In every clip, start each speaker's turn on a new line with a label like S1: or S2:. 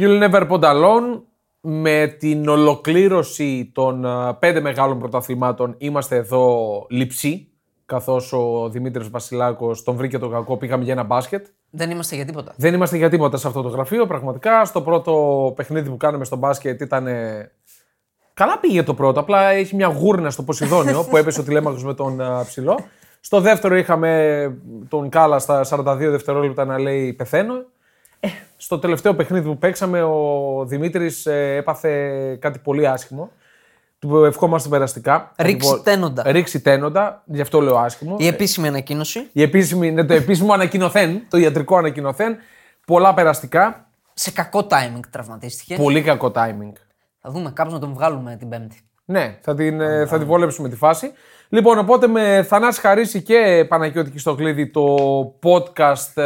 S1: You'll never put alone. Με την ολοκλήρωση των α, πέντε μεγάλων πρωταθλημάτων είμαστε εδώ λειψοί. Καθώς ο Δημήτρης Βασιλάκος τον βρήκε το κακό, πήγαμε για ένα μπάσκετ.
S2: Δεν είμαστε για τίποτα.
S1: Δεν είμαστε για τίποτα σε αυτό το γραφείο. Πραγματικά στο πρώτο παιχνίδι που κάναμε στο μπάσκετ ήταν. Καλά πήγε το πρώτο. Απλά έχει μια γούρνα στο Ποσειδόνιο που έπεσε ο τηλέμαχος με τον α, ψηλό. Στο δεύτερο είχαμε τον Κάλα στα 42 δευτερόλεπτα να λέει πεθαίνω. Ε, στο τελευταίο παιχνίδι που παίξαμε ο Δημήτρης έπαθε κάτι πολύ άσχημο. Του ευχόμαστε περαστικά.
S2: Ρίξει τένοντα.
S1: Ρίξει τένοντα, γι' αυτό λέω άσχημο.
S2: Η επίσημη ανακοίνωση.
S1: Η επίσημη, είναι το επίσημο ανακοινωθέν, το ιατρικό ανακοινωθέν. Πολλά περαστικά.
S2: Σε κακό timing τραυματίστηκε.
S1: Πολύ κακό timing.
S2: Θα δούμε κάπως να τον βγάλουμε την Πέμπτη.
S1: Ναι, θα την, ε, θα την βόλεψουμε τη φάση. Λοιπόν, οπότε με Θανάση Χαρίση και Παναγιώτη Κιστοκλίδη το podcast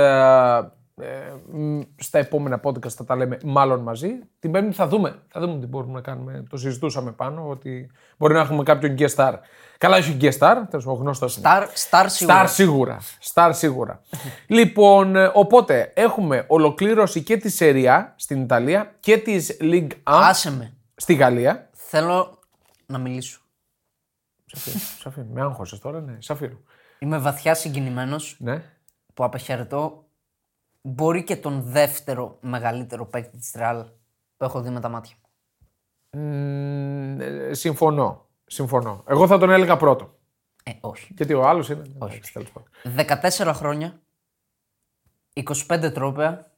S1: ε, ε, μ, στα επόμενα podcast θα τα λέμε μάλλον μαζί. Την Πέμπτη θα δούμε. Θα δούμε τι μπορούμε να κάνουμε. Το συζητούσαμε πάνω ότι μπορεί να έχουμε κάποιον guest star. Καλά, όχι guest star, τέλος πάντων γνώστο.
S2: Star, star σίγουρα.
S1: Star σίγουρα. Star σίγουρα. λοιπόν, ε, οπότε έχουμε ολοκλήρωση και τη Σεριά στην Ιταλία και της League 1
S2: Άσε με.
S1: στη Γαλλία.
S2: Θέλω να μιλήσω.
S1: Σαφίρου, Σαφίρου. Με άγχωσες τώρα, ναι. Σαφίρου.
S2: Είμαι βαθιά συγκινημένος
S1: Ναι.
S2: που απεχαιρετώ μπορεί και τον δεύτερο μεγαλύτερο παίκτη της Ρεάλ που έχω δει με τα μάτια.
S1: Μ, ε, συμφωνώ. Συμφωνώ. Εγώ θα τον έλεγα πρώτο.
S2: Ε, όχι.
S1: Γιατί ο άλλος είναι; Όχι. Τέλος πάντων.
S2: 14 χρόνια, 25 τρόπαια,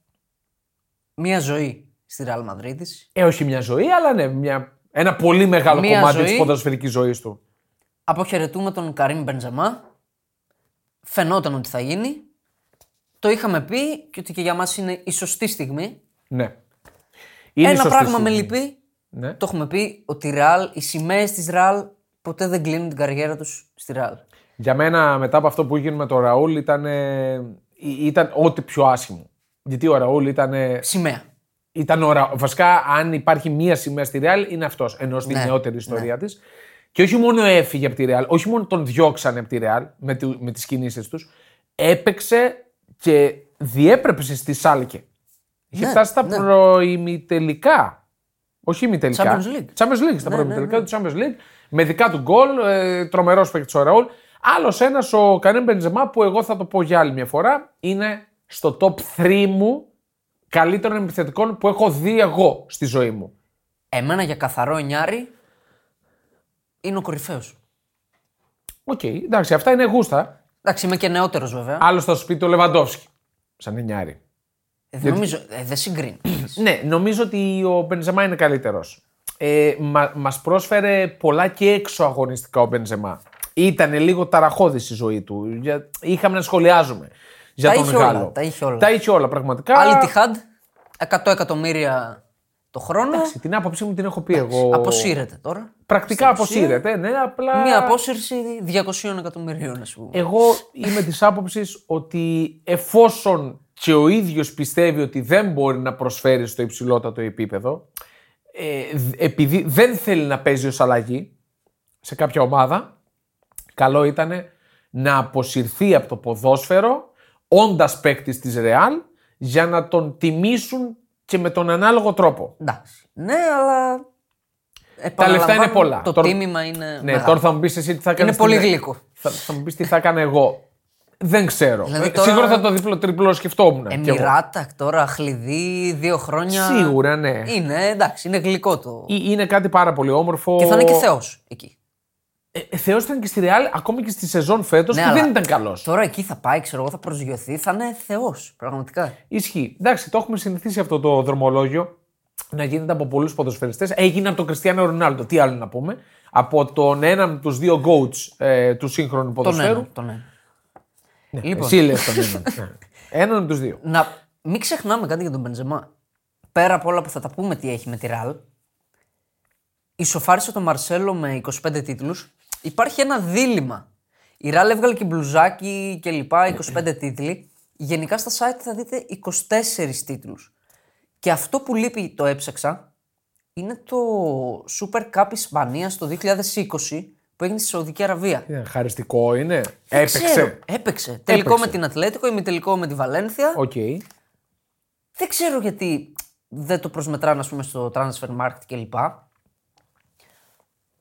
S2: μία ζωή στη Ρεάλ Μαδρίτης.
S1: Ε, όχι μια ζωή, αλλά ναι, μια, ένα πολύ μεγάλο
S2: Μια
S1: κομμάτι
S2: ζωή.
S1: τη ποδοσφαιρικής ζωής του.
S2: Αποχαιρετούμε τον Καρύμ Μπεντζεμά. Φαινόταν ότι θα γίνει. Το είχαμε πει και ότι και για μας είναι η σωστή στιγμή.
S1: Ναι. Είναι η
S2: Ένα
S1: σωστή
S2: πράγμα με
S1: στιγμή.
S2: λυπεί.
S1: Ναι.
S2: Το έχουμε πει ότι η Ρεάλ, οι σημαίες της Ρεάλ ποτέ δεν κλείνουν την καριέρα τους στη Ρεάλ.
S1: Για μένα, μετά από αυτό που έγινε με τον Ραούλ, ήταν, ε, ήταν ό,τι πιο άσχημο. Γιατί ο Ραούλ ήταν. ε,
S2: Σημαία.
S1: ήταν ο Ρα... Βασικά, αν υπάρχει μία σημαία στη Ρεάλ, είναι αυτός. Ενώ στη
S2: Ναι,
S1: νεότερη ιστορία της. Και όχι μόνο έφυγε από τη Ρεάλ, όχι μόνο τον διώξανε από τη Ρεάλ με, τη, με τις κινήσεις τους, έπαιξε και διέπρεψε στη Σάλκε. Είχε
S2: Ναι,
S1: φτάσει στα
S2: ναι.
S1: προημιτελικά. Όχι ημιτελικά.
S2: Champions League.
S1: Champions League, στα
S2: Ναι,
S1: προημιτελικά του Champions League. Με δικά του γκολ, ε, τρομερός παίκτης ο Ραούλ. Άλλος ένας, ο Κανέμ Μπεντζεμά, που εγώ θα το πω για άλλη μια φορά, είναι στο top 3 μου καλύτερων επιθετικών που έχω δει εγώ στη ζωή μου.
S2: Εμένα για καθαρό εννιάρι είναι ο κορυφαίος.
S1: Οκ, εντάξει, αυτά είναι γούστα.
S2: Εντάξει, είμαι και νεότερος βέβαια.
S1: Άλλος θα σου πει το Λεβαντόφσκι. Σαν εννιάρι.
S2: Ε, δεν νομίζω, ε, δεν συγκρίνει.
S1: Ναι, νομίζω ότι ο Μπενζεμά είναι καλύτερος. Ε, μα μας πρόσφερε πολλά και έξω αγωνιστικά ο Μπενζεμά. Ήταν λίγο ταραχώδης η ζωή του. Για- Είχαμε να σχολιάζουμε για
S2: Τα
S1: τον
S2: είχε
S1: Γάλλο.
S2: όλα, τα είχε όλα.
S1: Τα είχε όλα πραγματικά.
S2: Άλλη τη Χαντ, 100 εκατομμύρια το χρόνο.
S1: Εντάξει, Την άποψή μου την έχω πει εγώ.
S2: Αποσύρεται τώρα.
S1: Πρακτικά
S2: Στην ουσία,
S1: αποσύρεται, ναι, απλά.
S2: Μία απόσυρση 200 εκατομμυρίων, ας πούμε.
S1: Εγώ είμαι της άποψης ότι εφόσον και ο ίδιος πιστεύει ότι δεν μπορεί να προσφέρει στο υψηλότατο επίπεδο, ε, δ- επειδή δεν θέλει να παίζει ως αλλαγή σε κάποια ομάδα, καλό ήταν να αποσυρθεί από το ποδόσφαιρο όντας παίκτης της Ρεάλ για να τον τιμήσουν και με τον ανάλογο τρόπο.
S2: Εντάξει. Ναι, αλλά.
S1: Τα λεφτά είναι πολλά.
S2: Το
S1: Τώρα-
S2: τίμημα είναι.
S1: Ναι,
S2: μεγάλο.
S1: τώρα θα μου πεις εσύ τι θα κάνεις.
S2: Είναι πολύ γλυκό.
S1: Θα, θα μου πεις τι θα έκανα εγώ. Δεν ξέρω.
S2: Δηλαδή
S1: Ε,
S2: τώρα-
S1: Σίγουρα θα το διπλό τριπλό σκεφτόμουν. κι εγώ.
S2: Εμμυράτα τώρα, χλειδί, δύο χρόνια.
S1: Σίγουρα, ναι.
S2: Είναι εντάξει, είναι γλυκό το.
S1: Ε, Είναι κάτι πάρα πολύ όμορφο.
S2: Και θα είναι και Θεός εκεί.
S1: Ε, Θεός ήταν και στη Ρεάλ, ακόμη και στη σεζόν φέτος
S2: Ναι,
S1: που
S2: αλλά
S1: δεν ήταν καλός.
S2: Τώρα εκεί θα πάει, ξέρω εγώ, θα προσγειωθεί, θα είναι Θεός. Πραγματικά.
S1: Ισχύει. Εντάξει, το έχουμε συνηθίσει αυτό το δρομολόγιο να γίνεται από πολλούς ποδοσφαιριστές. Έγινε από τον Κριστιανό Ρονάλντο. Τι άλλο να πούμε. Από τον έναν από τους δύο coach ε, του σύγχρονου
S2: Τον
S1: ποδοσφαίρου.
S2: ένα. Τον ένα. Λοιπόν,
S1: Εσύ λες τον έναν. Ναι. Έναν από τους δύο.
S2: να μην ξεχνάμε κάτι για τον Μπεντζεμά. Πέρα από όλα που θα τα πούμε τι έχει με τη Ραλ, ισοφάρισε τον Μαρσέλο με 25 τίτλους. Υπάρχει ένα δίλημα. Η Ρεάλ έβγαλε και μπλουζάκι και λοιπά, 25 τίτλοι. Γενικά στα site θα δείτε 24 τίτλους. Και αυτό που λείπει, το έψαξα, είναι το Super Cup Ισπανίας το 2020 που έγινε στη Σαουδική Αραβία.
S1: Είναι χαριστικό, είναι.
S2: Δεν
S1: Έπαιξε.
S2: ξέρω. Έπαιξε. Τελικό
S1: Έπαιξε.
S2: με την Ατλέτικο, ημιτελικό με τη Βαλένθια.
S1: Οκ.
S2: Δεν ξέρω γιατί δεν το προσμετράνε ας πούμε, στο transfer market κλπ.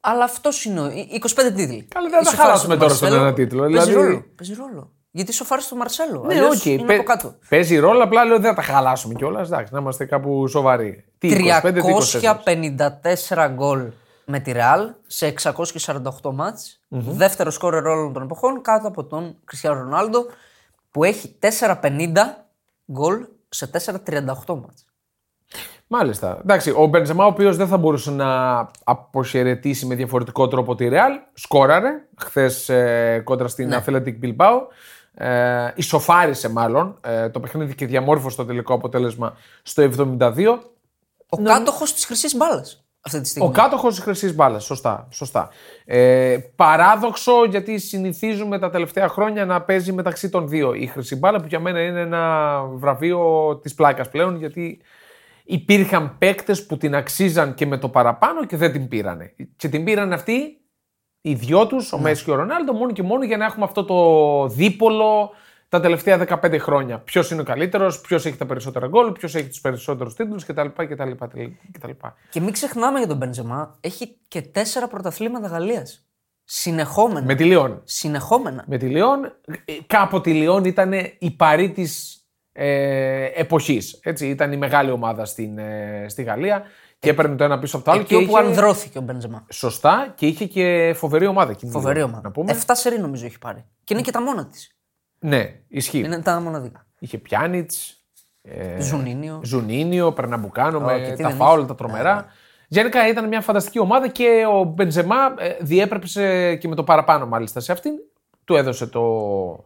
S2: Αλλά αυτός είναι. ο- οι 25 τίτλοι.
S1: Καλά, δεν θα
S2: Ισοφάρισε
S1: χαλάσουμε
S2: τον
S1: τώρα στον
S2: Μαρσέλο.
S1: ένα τίτλο,
S2: Παίζει
S1: δηλαδή-
S2: ρόλο. Παίζει ρόλο. Γιατί ισοφάρισε τον Μαρσέλο.
S1: Ναι,
S2: αλλιώς
S1: οκ.
S2: είναι
S1: Παι-
S2: από κάτω.
S1: Παίζει ρόλο, απλά λέω δεν θα τα χαλάσουμε κιόλας. Εντάξει, να είμαστε κάπου σοβαροί. Τι, 25, τι 24.
S2: 354 γκολ με τη Real σε 648 ματς. Δεύτερο σκόρερ όλων των εποχών κάτω από τον Κριστιανό Ρονάλντο που έχει 450 γκολ σε 438 μάτς.
S1: Μάλιστα. Εντάξει, ο Μπενζεμά, ο οποίος δεν θα μπορούσε να αποχαιρετήσει με διαφορετικό τρόπο τη Ρεάλ, σκόραρε χθες κόντρα στην
S2: Ναι.
S1: Athletic Bilbao. Ε, ισοφάρισε μάλλον ε, το παιχνίδι και διαμόρφωσε το τελικό αποτέλεσμα στο 72.
S2: Ο κάτοχος της χρυσής μπάλας αυτή τη στιγμή.
S1: Ο κάτοχος της χρυσής μπάλας. Σωστά. σωστά. Ε, παράδοξο γιατί συνηθίζουμε τα τελευταία χρόνια να παίζει μεταξύ των δύο. Η χρυσή μπάλα που για μένα είναι ένα βραβείο της πλάκας πλέον γιατί υπήρχαν παίκτες που την αξίζαν και με το παραπάνω και δεν την πήρανε. Και την πήραν αυτοί οι δυο τους, ο Μέση και ο Ρονάλντο, μόνο και μόνο για να έχουμε αυτό το δίπολο τα τελευταία 15 χρόνια. Ποιος είναι ο καλύτερος, ποιος έχει τα περισσότερα γκολ, ποιος έχει τους περισσότερους τίτλους κτλ. κτλ, κτλ.
S2: Και μην ξεχνάμε για τον Μπενζεμά, έχει και τέσσερα πρωταθλήματα Γαλλίας. Συνεχόμενα.
S1: Με τη Λιόν.
S2: Συνεχόμενα.
S1: Με τη Λιόν. ε, Κάποτε η Λιόν ήταν η Παρί της ε, εποχής. Ήταν η μεγάλη ομάδα στην, ε, στη Γαλλία και έπαιρνε το ένα πίσω από το άλλο.
S2: Εκεί
S1: και
S2: όπου
S1: είχε-
S2: ανδρώθηκε ο Μπενζεμά.
S1: Σωστά και είχε και φοβερή ομάδα. εκείνη τη
S2: Φοβερή
S1: Λιόν,
S2: ομάδα.
S1: Να πούμε.
S2: Εφτά σερί νομίζω έχει πάρει. Και είναι και τα μόνα της.
S1: Ναι, ισχύει.
S2: Είναι τα μοναδικά.
S1: Είχε Πιάνιτς, ε,
S2: Ζουνίνιο.
S1: Ζουνίνιο, Περναμπουκάνο
S2: Ω,
S1: με
S2: και τι
S1: τα
S2: δεν
S1: φάουλ,
S2: είχε.
S1: τα τρομερά. Γενικά ήταν μια φανταστική ομάδα και ο Μπενζεμά ε, διέπρεψε και με το παραπάνω μάλιστα σε αυτήν. Του έδωσε το,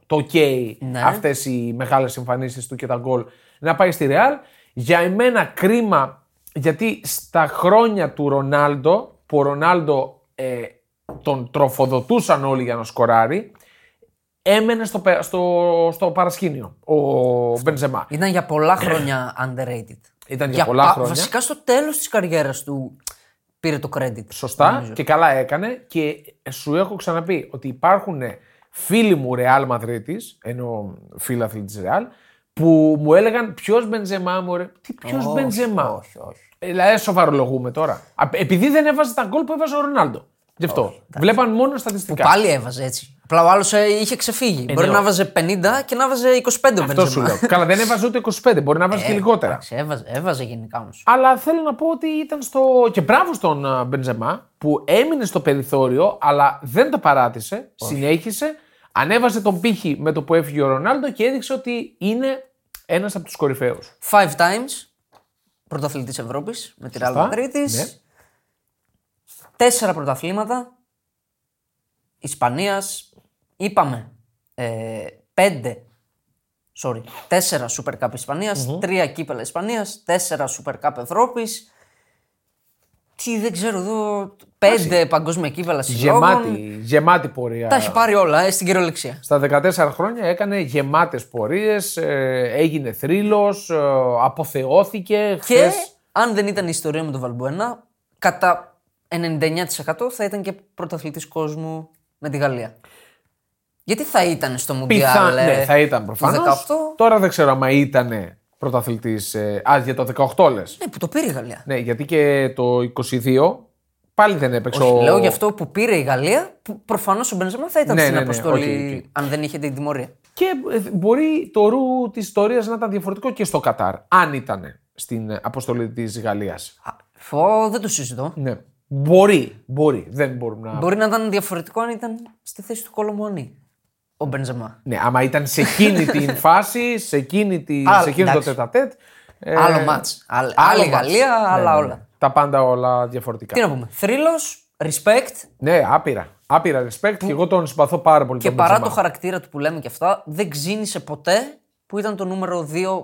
S1: το ok
S2: Ναι.
S1: αυτές οι μεγάλες εμφανίσεις του και τα γκολ να πάει στη Ρεάλ. Για εμένα κρίμα γιατί στα χρόνια του Ρονάλντο που ο Ρονάλντο ε, τον τροφοδοτούσαν όλοι για να σκοράρει έμενε στο, πε- στο, στο παρασκήνιο ο Μπεντζεμά.
S2: Ήταν για πολλά χρόνια underrated.
S1: Ήταν για πολλά χρόνια.
S2: Βασικά στο τέλος της καριέρας του πήρε το credit.
S1: Σωστά και καλά έκανε και σου έχω ξαναπεί ότι υπάρχουν φίλοι μου Ρεάλ Μαδρίτης, ενώ φίλαθλοι της Ρεάλ, που μου έλεγαν ποιος Μπενζεμά μου, ρε. Τι ποιος
S2: Όχι,
S1: Μπενζεμά;
S2: Όχι, όχι.
S1: Ε, Δηλαδή σοβαρολογούμε τώρα. Α, Επειδή δεν έβαζε τα γκολ που έβαζε ο Ρονάλντο. Γι' αυτό. Βλέπαν μόνο στατιστικά.
S2: Πάλι έβαζε έτσι. Απλά ο άλλος είχε ξεφύγει. Μπορεί
S1: ναι,
S2: να
S1: ο-
S2: βάζε 50 και να βάζε 25 ο
S1: Αυτό σου
S2: Μπενζεμά.
S1: λέω. Καλά, δεν έβαζε ούτε 25, μπορεί να βάζει και λιγότερα.
S2: Εντάξει, έβαζε, έβαζε γενικά όμως.
S1: Αλλά θέλω να πω ότι ήταν στο. και μπράβο στον α, Μπενζεμά που έμεινε στο περιθώριο, αλλά δεν τα παράτησε. Συνέχισε, ανέβασε τον πύχη με το που έφυγε ο Ρονάλντο και έδειξε ότι είναι ένας από τους κορυφαίους.
S2: Five times πρωταθλητής Ευρώπης με τη Real
S1: Σωστά,
S2: Madrid.
S1: ναι.
S2: Τέσσερα πρωταθλήματα. Ισπανίας. Είπαμε. Ε, πέντε. Sorry. Τέσσερα Super Cup ισπανιας τρία κύπελα Ισπανίας, τέσσερα Super Cup Ευρώπης. Τι δεν ξέρω εδώ. Πέντε παγκόσμια κύπελα συλλόγων.
S1: Γεμάτη, γεμάτη πορεία.
S2: Τα έχει πάρει όλα ε, στην κυριολεξία.
S1: Στα 14 χρόνια έκανε γεμάτες πορείες, ε, έγινε θρύλος, ε, αποθεώθηκε.
S2: Και
S1: χθες-
S2: αν δεν ήταν η ιστορία με τον Βαλμπουένα, κατά 99% θα ήταν και πρωταθλητής κόσμου με τη Γαλλία. Γιατί θα ήταν στο Μουντιάλ.
S1: Πιθα...
S2: ε,
S1: Ναι, θα ήταν
S2: το
S1: προφανώς.
S2: 18.
S1: Τώρα δεν ξέρω αν ήταν πρωταθλητής. Ε... Α, για το 18 λες.
S2: Ναι, που το πήρε η Γαλλία.
S1: Ναι, γιατί και το 22 πάλι δεν έπαιξε
S2: Όχι,
S1: ο.
S2: Λέω γι' αυτό που πήρε η Γαλλία, που προφανώς ο Μπενζεμά θα ήταν
S1: Ναι,
S2: στην
S1: ναι, ναι,
S2: αποστολή
S1: οκ, οκ.
S2: αν δεν είχε την τιμωρία.
S1: Και ε, μπορεί ο ρους της ιστορίας να ήταν διαφορετικό και στο Κατάρ, αν ήταν στην ε, αποστολή της Γαλλίας.
S2: Α, Φω, δεν το συζητώ.
S1: Ναι. Μπορεί, μπορεί. Δεν μπορούμε να.
S2: Μπορεί να ήταν διαφορετικό αν ήταν στη θέση του Κόλο Μουανί. Ο Μπενζεμά.
S1: Ναι, άμα ήταν σε εκείνη την φάση, σε, εκείνη τη...
S2: Α,
S1: σε εκείνο το
S2: εντάξει.
S1: τετ α τετ. ε,
S2: Άλλο ματς. Άλλη-
S1: άλλο
S2: άλλη
S1: μάτς.
S2: Γαλλία, άλλα
S1: ναι,
S2: όλα.
S1: ναι. Τα πάντα όλα διαφορετικά.
S2: Τι να πούμε. Θρύλος, respect
S1: Ναι, άπειρα. Άπειρα respect και εγώ τον συμπαθώ πάρα πολύ.
S2: Και
S1: τον
S2: παρά
S1: Μπενζεμά.
S2: το χαρακτήρα του που λέμε και αυτά, δεν ξίνισε ποτέ που ήταν το νούμερο 2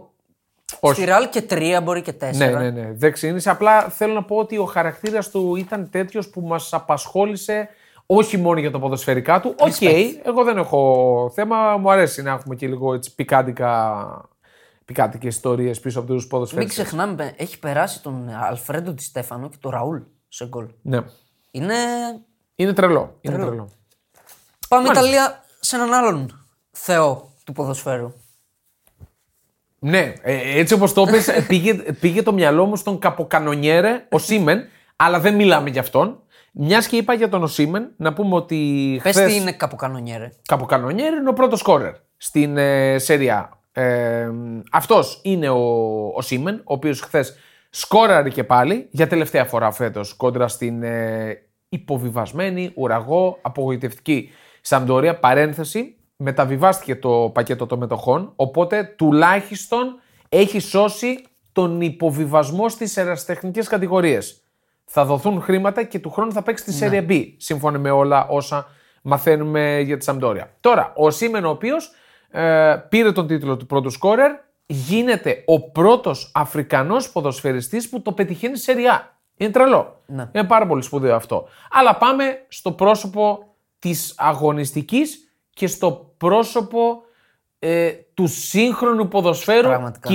S1: Όχι.
S2: στη Real και 3 μπορεί και 4.
S1: Ναι, ναι, ναι. Δεν ξίνισε. Απλά θέλω να πω ότι ο χαρακτήρας του ήταν τέτοιος που μας απασχόλησε όχι μόνο για τα ποδοσφαιρικά του. Οκ, εγώ δεν έχω θέμα. Μου αρέσει να έχουμε και λίγο έτσι πικάντικα. Πικάντικες ιστορίες πίσω από τους
S2: Μην
S1: ποδοσφαίρε.
S2: ξεχνάμε, έχει περάσει τον Αλφρέντο Τη Στέφανο και τον Ραούλ σε γκολ.
S1: Ναι.
S2: Είναι.
S1: Είναι τρελό. Είναι
S2: Τρελό.
S1: τρελό.
S2: Πάμε Ιταλία σε έναν άλλον θεό του ποδοσφαίρου.
S1: Ναι, ε, έτσι όπως το πες, ε, πήγε, πήγε το μυαλό μου στον καποκανονιέρε, ο Σίμεν, αλλά δεν μιλάμε για αυτόν. Μιας και είπα για τον Οσίμεν, να πούμε ότι.
S2: Πες
S1: χθες-
S2: τι είναι καποκανονιέρε.
S1: Καποκανονιέρ είναι ο πρώτος σκόρερ στην ε, Σεριά. Ε, Αυτός είναι ο, ο Σίμεν, ο οποίος χθες σκόραρε και πάλι για τελευταία φορά φέτος κόντρα στην ε, υποβιβασμένη, ουραγό, απογοητευτική Σαμπντορία. Παρένθεση, μεταβιβάστηκε το πακέτο των μετοχών, οπότε τουλάχιστον έχει σώσει τον υποβιβασμό στις ερασιτεχνικές κατηγορίες. Θα δοθούν χρήματα και του χρόνου θα παίξει τη Serie B, σύμφωνα με όλα όσα μαθαίνουμε για τη Σαμπτόρια. Τώρα, ο Σίμεν, ο οποίος ε, πήρε τον τίτλο του πρώτου σκόρερ, γίνεται ο πρώτος Αφρικανός ποδοσφαιριστής που το πετυχαίνει σε Serie A. Είναι τρελό.
S2: Ναι.
S1: Είναι πάρα πολύ σπουδαίο αυτό. Αλλά πάμε στο πρόσωπο της αγωνιστικής και στο πρόσωπο ε, του σύγχρονου ποδοσφαίρου
S2: Πραγματικά.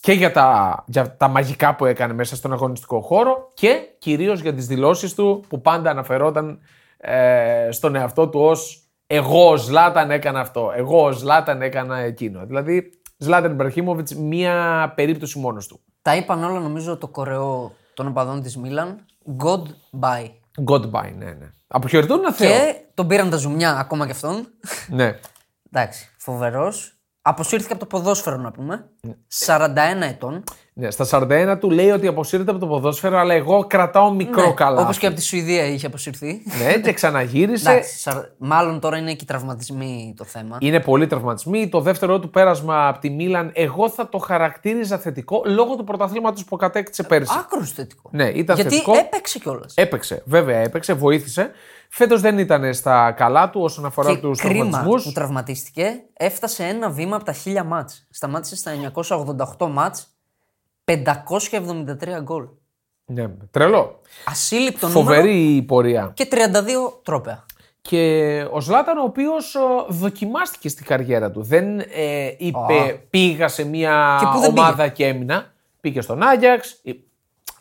S1: Κυρίως και για τα, για τα μαγικά που έκανε μέσα στον αγωνιστικό χώρο και κυρίως για τις δηλώσεις του που πάντα αναφερόταν ε, στον εαυτό του ως εγώ ο Ζλάταν έκανα αυτό, εγώ ο Ζλάταν έκανα εκείνο. Δηλαδή, Ζλάταν Ιμπραχήμοβιτς μία περίπτωση μόνος του.
S2: Τα είπαν όλα νομίζω το κορεό των οπαδών της Μίλαν. Goodbye.
S1: Goodbye, ναι, ναι. Αποχαιρετούν ένα Θεό.
S2: Και τον πήραν τα ζουμιά ακόμα και αυτόν.
S1: Ναι.
S2: Εντάξει, φοβερός. Αποσύρθηκε από το ποδόσφαιρο να πούμε. 41 ετών.
S1: Ναι. Στα 41 του λέει ότι αποσύρεται από το ποδόσφαιρο, αλλά εγώ κρατάω μικρό καλά.
S2: Όπως Ναι, και από τη Σουηδία είχε αποσυρθεί.
S1: Ναι, και ξαναγύρισε.
S2: Εντάξει, σαρ- μάλλον τώρα είναι και οι τραυματισμοί το θέμα.
S1: Είναι πολύ τραυματισμοί. Το δεύτερο του πέρασμα από τη Μίλαν, εγώ θα το χαρακτήριζα θετικό λόγω του πρωταθλήματο που κατέκτησε πέρσι.
S2: Άκρο θετικό.
S1: Ναι, ήταν
S2: Γιατί
S1: θετικό.
S2: έπαιξε κιόλας.
S1: Έπαιξε, βέβαια έπαιξε, βοήθησε. Φέτος δεν ήταν στα καλά του όσον αφορά
S2: Και
S1: τους
S2: κρίμα
S1: τραυματισμούς.
S2: που τραυματίστηκε, έφτασε ένα βήμα από τα 1000 μάτς. Σταμάτησε στα 988 μάτς, 573 γκολ.
S1: Ναι, τρελό.
S2: Ασύλληπτο νούμερο
S1: Φοβερή η πορεία.
S2: και 32 τρόπαια.
S1: Και ο Ζλάταν, ο οποίος δοκιμάστηκε στην καριέρα του. Δεν ε, είπε πήγα σε μια
S2: Και πού δεν
S1: ομάδα και έμεινα. Πήγε στον Άγιαξ. ε,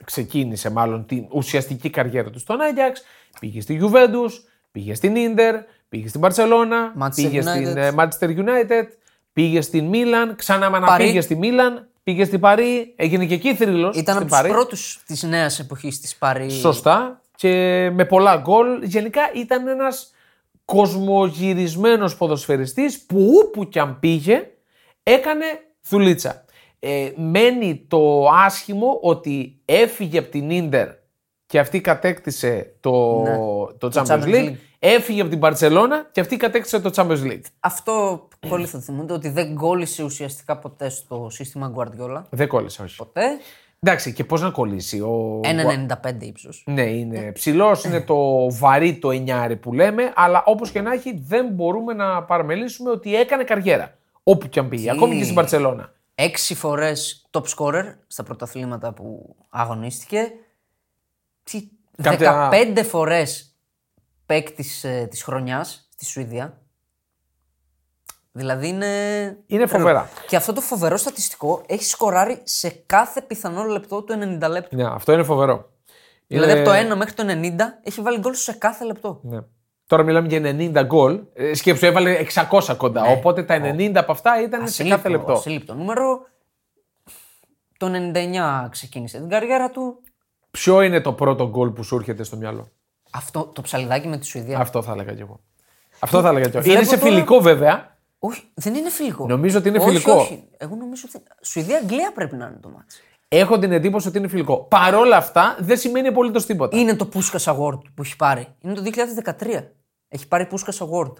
S1: Ξεκίνησε μάλλον την ουσιαστική καριέρα του στον Άγιαξ. Πήγε στη Juventus, πήγε στην Ίντερ, πήγε στην Μπαρσελόνα,
S2: Manchester
S1: πήγε στην
S2: United.
S1: ε, Manchester United, πήγε στην Μίλαν, ξανά
S2: Παρί.
S1: πήγε στη Μίλαν, πήγε στην Παρή, έγινε και εκεί θρύλος
S2: Ήταν
S1: στην
S2: από του
S1: Παρί.
S2: πρώτους της νέας εποχής της Παρή.
S1: Σωστά και με πολλά γκολ. Γενικά ήταν ένας κοσμογυρισμένος ποδοσφαιριστής που όπου κι αν πήγε έκανε δουλίτσα. Ε, μένει το άσχημο ότι έφυγε από την Ίντερ και αυτή κατέκτησε το,
S2: Ναι.
S1: το
S2: Το
S1: Champions
S2: Champions
S1: League.
S2: League.
S1: Έφυγε από την Παρσελώνα και αυτή κατέκτησε το Champions League.
S2: Αυτό πολλοί θα θυμούνται ότι δεν κόλλησε ουσιαστικά ποτέ στο σύστημα Guardiola.
S1: Δεν κόλλησε, όχι.
S2: Ποτέ.
S1: Εντάξει, και πώς να κολλήσει. Ο...
S2: 1,95 ύψος.
S1: Ναι, είναι ψηλός, είναι το βαρύ το εννιάρι που λέμε, αλλά όπως και να έχει, δεν μπορούμε να παραμελήσουμε ότι έκανε καριέρα. Όπου και αν πήγε, ακόμη και στην Παρσελώνα.
S2: Έξι φορές top scorer στα πρωταθλήματα που αγωνίστηκε. Τι-
S1: Κάποια-
S2: 15 φορές παίκτης της χρονιάς στη Σουηδία. Δηλαδή είναι.
S1: Είναι φοβερά.
S2: Και αυτό το φοβερό στατιστικό έχει σκοράρει σε κάθε πιθανό λεπτό του 90 λεπτού.
S1: Ναι, αυτό είναι φοβερό.
S2: Δηλαδή
S1: Είναι-
S2: από το 1 μέχρι το 90 έχει βάλει γκολ σε κάθε λεπτό.
S1: Ναι. Τώρα μιλάμε για 90 γκολ. Ε, Σκέψου, έβαλε 600 κοντά. Οπότε τα 90 από αυτά ήταν σε κάθε λεπτό.
S2: ασύλληπτο νούμερο. Το 99 ξεκίνησε την καριέρα του.
S1: Ποιο είναι το πρώτο γκολ που σου έρχεται στο μυαλό;
S2: Αυτό το ψαλιδάκι με τη Σουηδία.
S1: Αυτό θα έλεγα κι εγώ. Αυτό θα έλεγα κι εγώ.
S2: Βλέπω
S1: Είναι σε
S2: τώρα-
S1: φιλικό βέβαια.
S2: Όχι, δεν είναι φιλικό.
S1: Νομίζω ότι είναι
S2: όχι,
S1: φιλικό.
S2: Όχι, Εγώ νομίζω ότι. Σουηδία-Αγγλία πρέπει να είναι το μάτι.
S1: Έχω την εντύπωση ότι είναι φιλικό. Παρ' όλα αυτά δεν σημαίνει απολύτως τίποτα.
S2: Είναι το Puskas Award που έχει πάρει. Είναι το 2013. Έχει πάρει Puskas Award.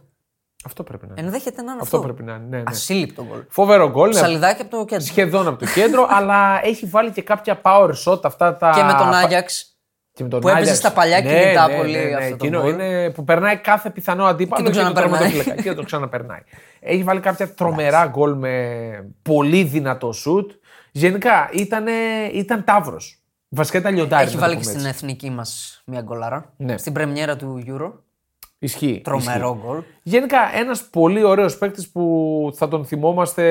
S1: Αυτό πρέπει να είναι.
S2: Ενδέχεται να είναι
S1: Αυτό
S2: αυτό.
S1: πρέπει να είναι. Ναι, ναι.
S2: Ασύλληπτο γκολ.
S1: Φοβερό γκολ. ναι.
S2: Ψαλιδάκι από το κέντρο.
S1: σχεδόν από το κέντρο, αλλά έχει βάλει και κάποια power shot αυτά τα.
S2: Και με τον Άγιαξ.
S1: Και με τον
S2: που έπαιζε
S1: Άγιαξ.
S2: στα παλιά
S1: ναι,
S2: κινητά
S1: ναι,
S2: πολύ
S1: ναι, ναι,
S2: αυτό το
S1: Εκείνο
S2: γκολ.
S1: είναι που περνάει κάθε πιθανό αντίπαλο
S2: Και το ξαναπερνάει.
S1: τερματοφύλακα. και το ξαναπερνάει. Έχει βάλει κάποια τρομερά γκολ με πολύ δυνατό σουτ. Γενικά ήταν, ήταν ταύρο. Βασικά ήταν λιοντάρι.
S2: Έχει
S1: να
S2: βάλει
S1: το
S2: και
S1: πούμε
S2: στην
S1: έτσι.
S2: εθνική μας μια γκολάρα.
S1: Ναι.
S2: Στην πρεμιέρα του Euro.
S1: Ισχύει.
S2: Τρομερό
S1: ισχύει.
S2: γκολ.
S1: Γενικά ένας πολύ ωραίος παίκτης που θα τον θυμόμαστε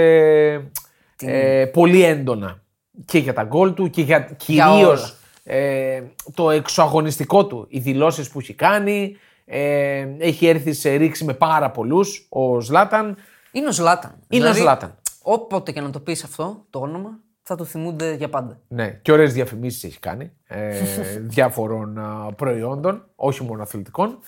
S1: ε, πολύ έντονα. Και για τα γκολ του και για κυρίως
S2: όλα.
S1: ε, το εξωαγωνιστικό του. Οι δηλώσεις που έχει κάνει. Ε, έχει έρθει σε ρήξη με πάρα πολλούς ο Ζλάταν.
S2: Είναι ο Ζλάταν.
S1: Είναι ο Ζλάταν.
S2: Όποτε και να το πεις αυτό το όνομα, θα το θυμούνται για πάντα.
S1: Ναι, και ωραίες διαφημίσεις έχει κάνει ε, διάφορων α, προϊόντων, όχι μόνο αθλητικών.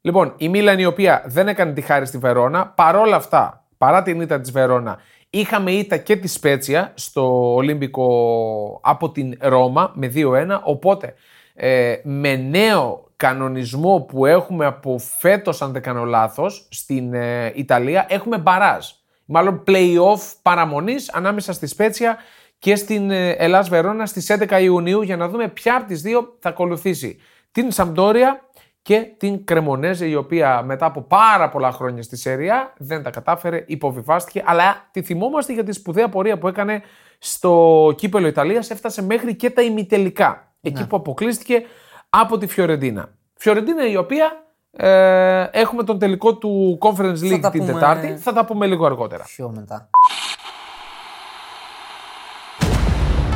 S1: Λοιπόν, η Μίλαν η οποία δεν έκανε τη χάρη στη Βερόνα, παρόλα αυτά, παρά την ήττα της Βερόνα, είχαμε ήττα και της Σπέτσια στο Ολύμπικο από την Ρώμα με 2-1. Οπότε ε, με νέο κανονισμό που έχουμε από φέτος, αν δεν κάνω λάθος, στην ε, Ιταλία, έχουμε μπαράζ. Μάλλον play-off παραμονής ανάμεσα στη Σπέτσια και στην ε, Ελλάς Βερόνα στις 11 Ιουνίου για να δούμε ποια από τις δύο θα ακολουθήσει. Την Σαμπτόρια και την Κρεμονέζε η οποία μετά από πάρα πολλά χρόνια στη Σέρια δεν τα κατάφερε, υποβιβάστηκε αλλά τη θυμόμαστε για τη σπουδαία πορεία που έκανε στο κύπελο Ιταλίας έφτασε μέχρι και τα ημιτελικά εκεί που αποκλείστηκε από τη Φιωρεντίνα. Φιωρεντίνα η οποία ε, έχουμε τον τελικό του Conference League
S2: τα
S1: την
S2: πούμε-
S1: Τετάρτη, θα τα πούμε λίγο αργότερα.
S2: Πιο μετά.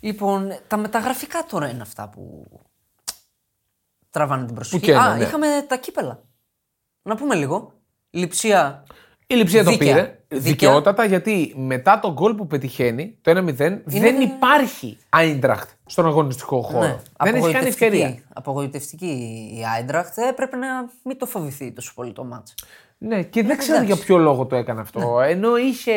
S2: Λοιπόν, τα μεταγραφικά τώρα είναι αυτά που τραβάνε την προσοχή.
S1: καίνε,
S2: Α,
S1: ναι.
S2: είχαμε τα κύπελα. Να πούμε λίγο. Λειψία.
S1: Η Λιψία το
S2: Δίκαια.
S1: πήρε
S2: Δίκαια.
S1: δικαιότατα γιατί μετά τον γκολ που πετυχαίνει, το 1-0, δεν υπάρχει Άιντραχτ στον αγωνιστικό χώρο.
S2: Ναι,
S1: δεν έχει κάνει
S2: απογοητευτική-
S1: ευκαιρία.
S2: Απογοητευτική η Άιντραχτ. Έπρεπε να μην το φοβηθεί τόσο πολύ το μάτς.
S1: Ναι, και δεν ξέρω
S2: εντάξει.
S1: για ποιο λόγο το έκανε αυτό. Ενώ είχε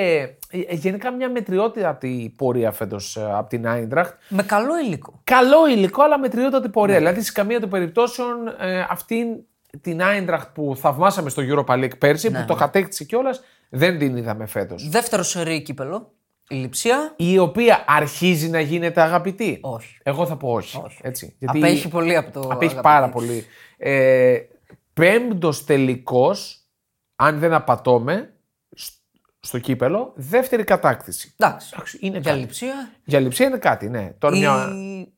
S1: ε, γενικά μια μετριότητα πορεία φέτος από την Άιντραχτ.
S2: Με καλό υλικό.
S1: Καλό υλικό, αλλά μετριότατη πορεία. Δηλαδή, σε καμία των περιπτώσεων ε, αυτήν την Άιντραχτ που θαυμάσαμε στο Europa League πέρσι, που το κατέκτησε κιόλας, δεν την είδαμε φέτος.
S2: Δεύτερο σερί κύπελο. Η Λειψία.
S1: Η οποία αρχίζει να γίνεται αγαπητή.
S2: Όχι.
S1: Εγώ θα πω όχι. Έτσι, γιατί
S2: Απέχει πολύ από το.
S1: Απέχει
S2: αγαπητή.
S1: πάρα πολύ. Ε, Πέμπτος τελικός, αν δεν απατώμε, σ- στο κύπελο, δεύτερη κατάκτηση.
S2: Εντάξει.
S1: Εντάξει, είναι
S2: Για
S1: κάτι.
S2: Λειψία.
S1: Για λειψία είναι κάτι, ναι. Τώρα
S2: Η
S1: μια...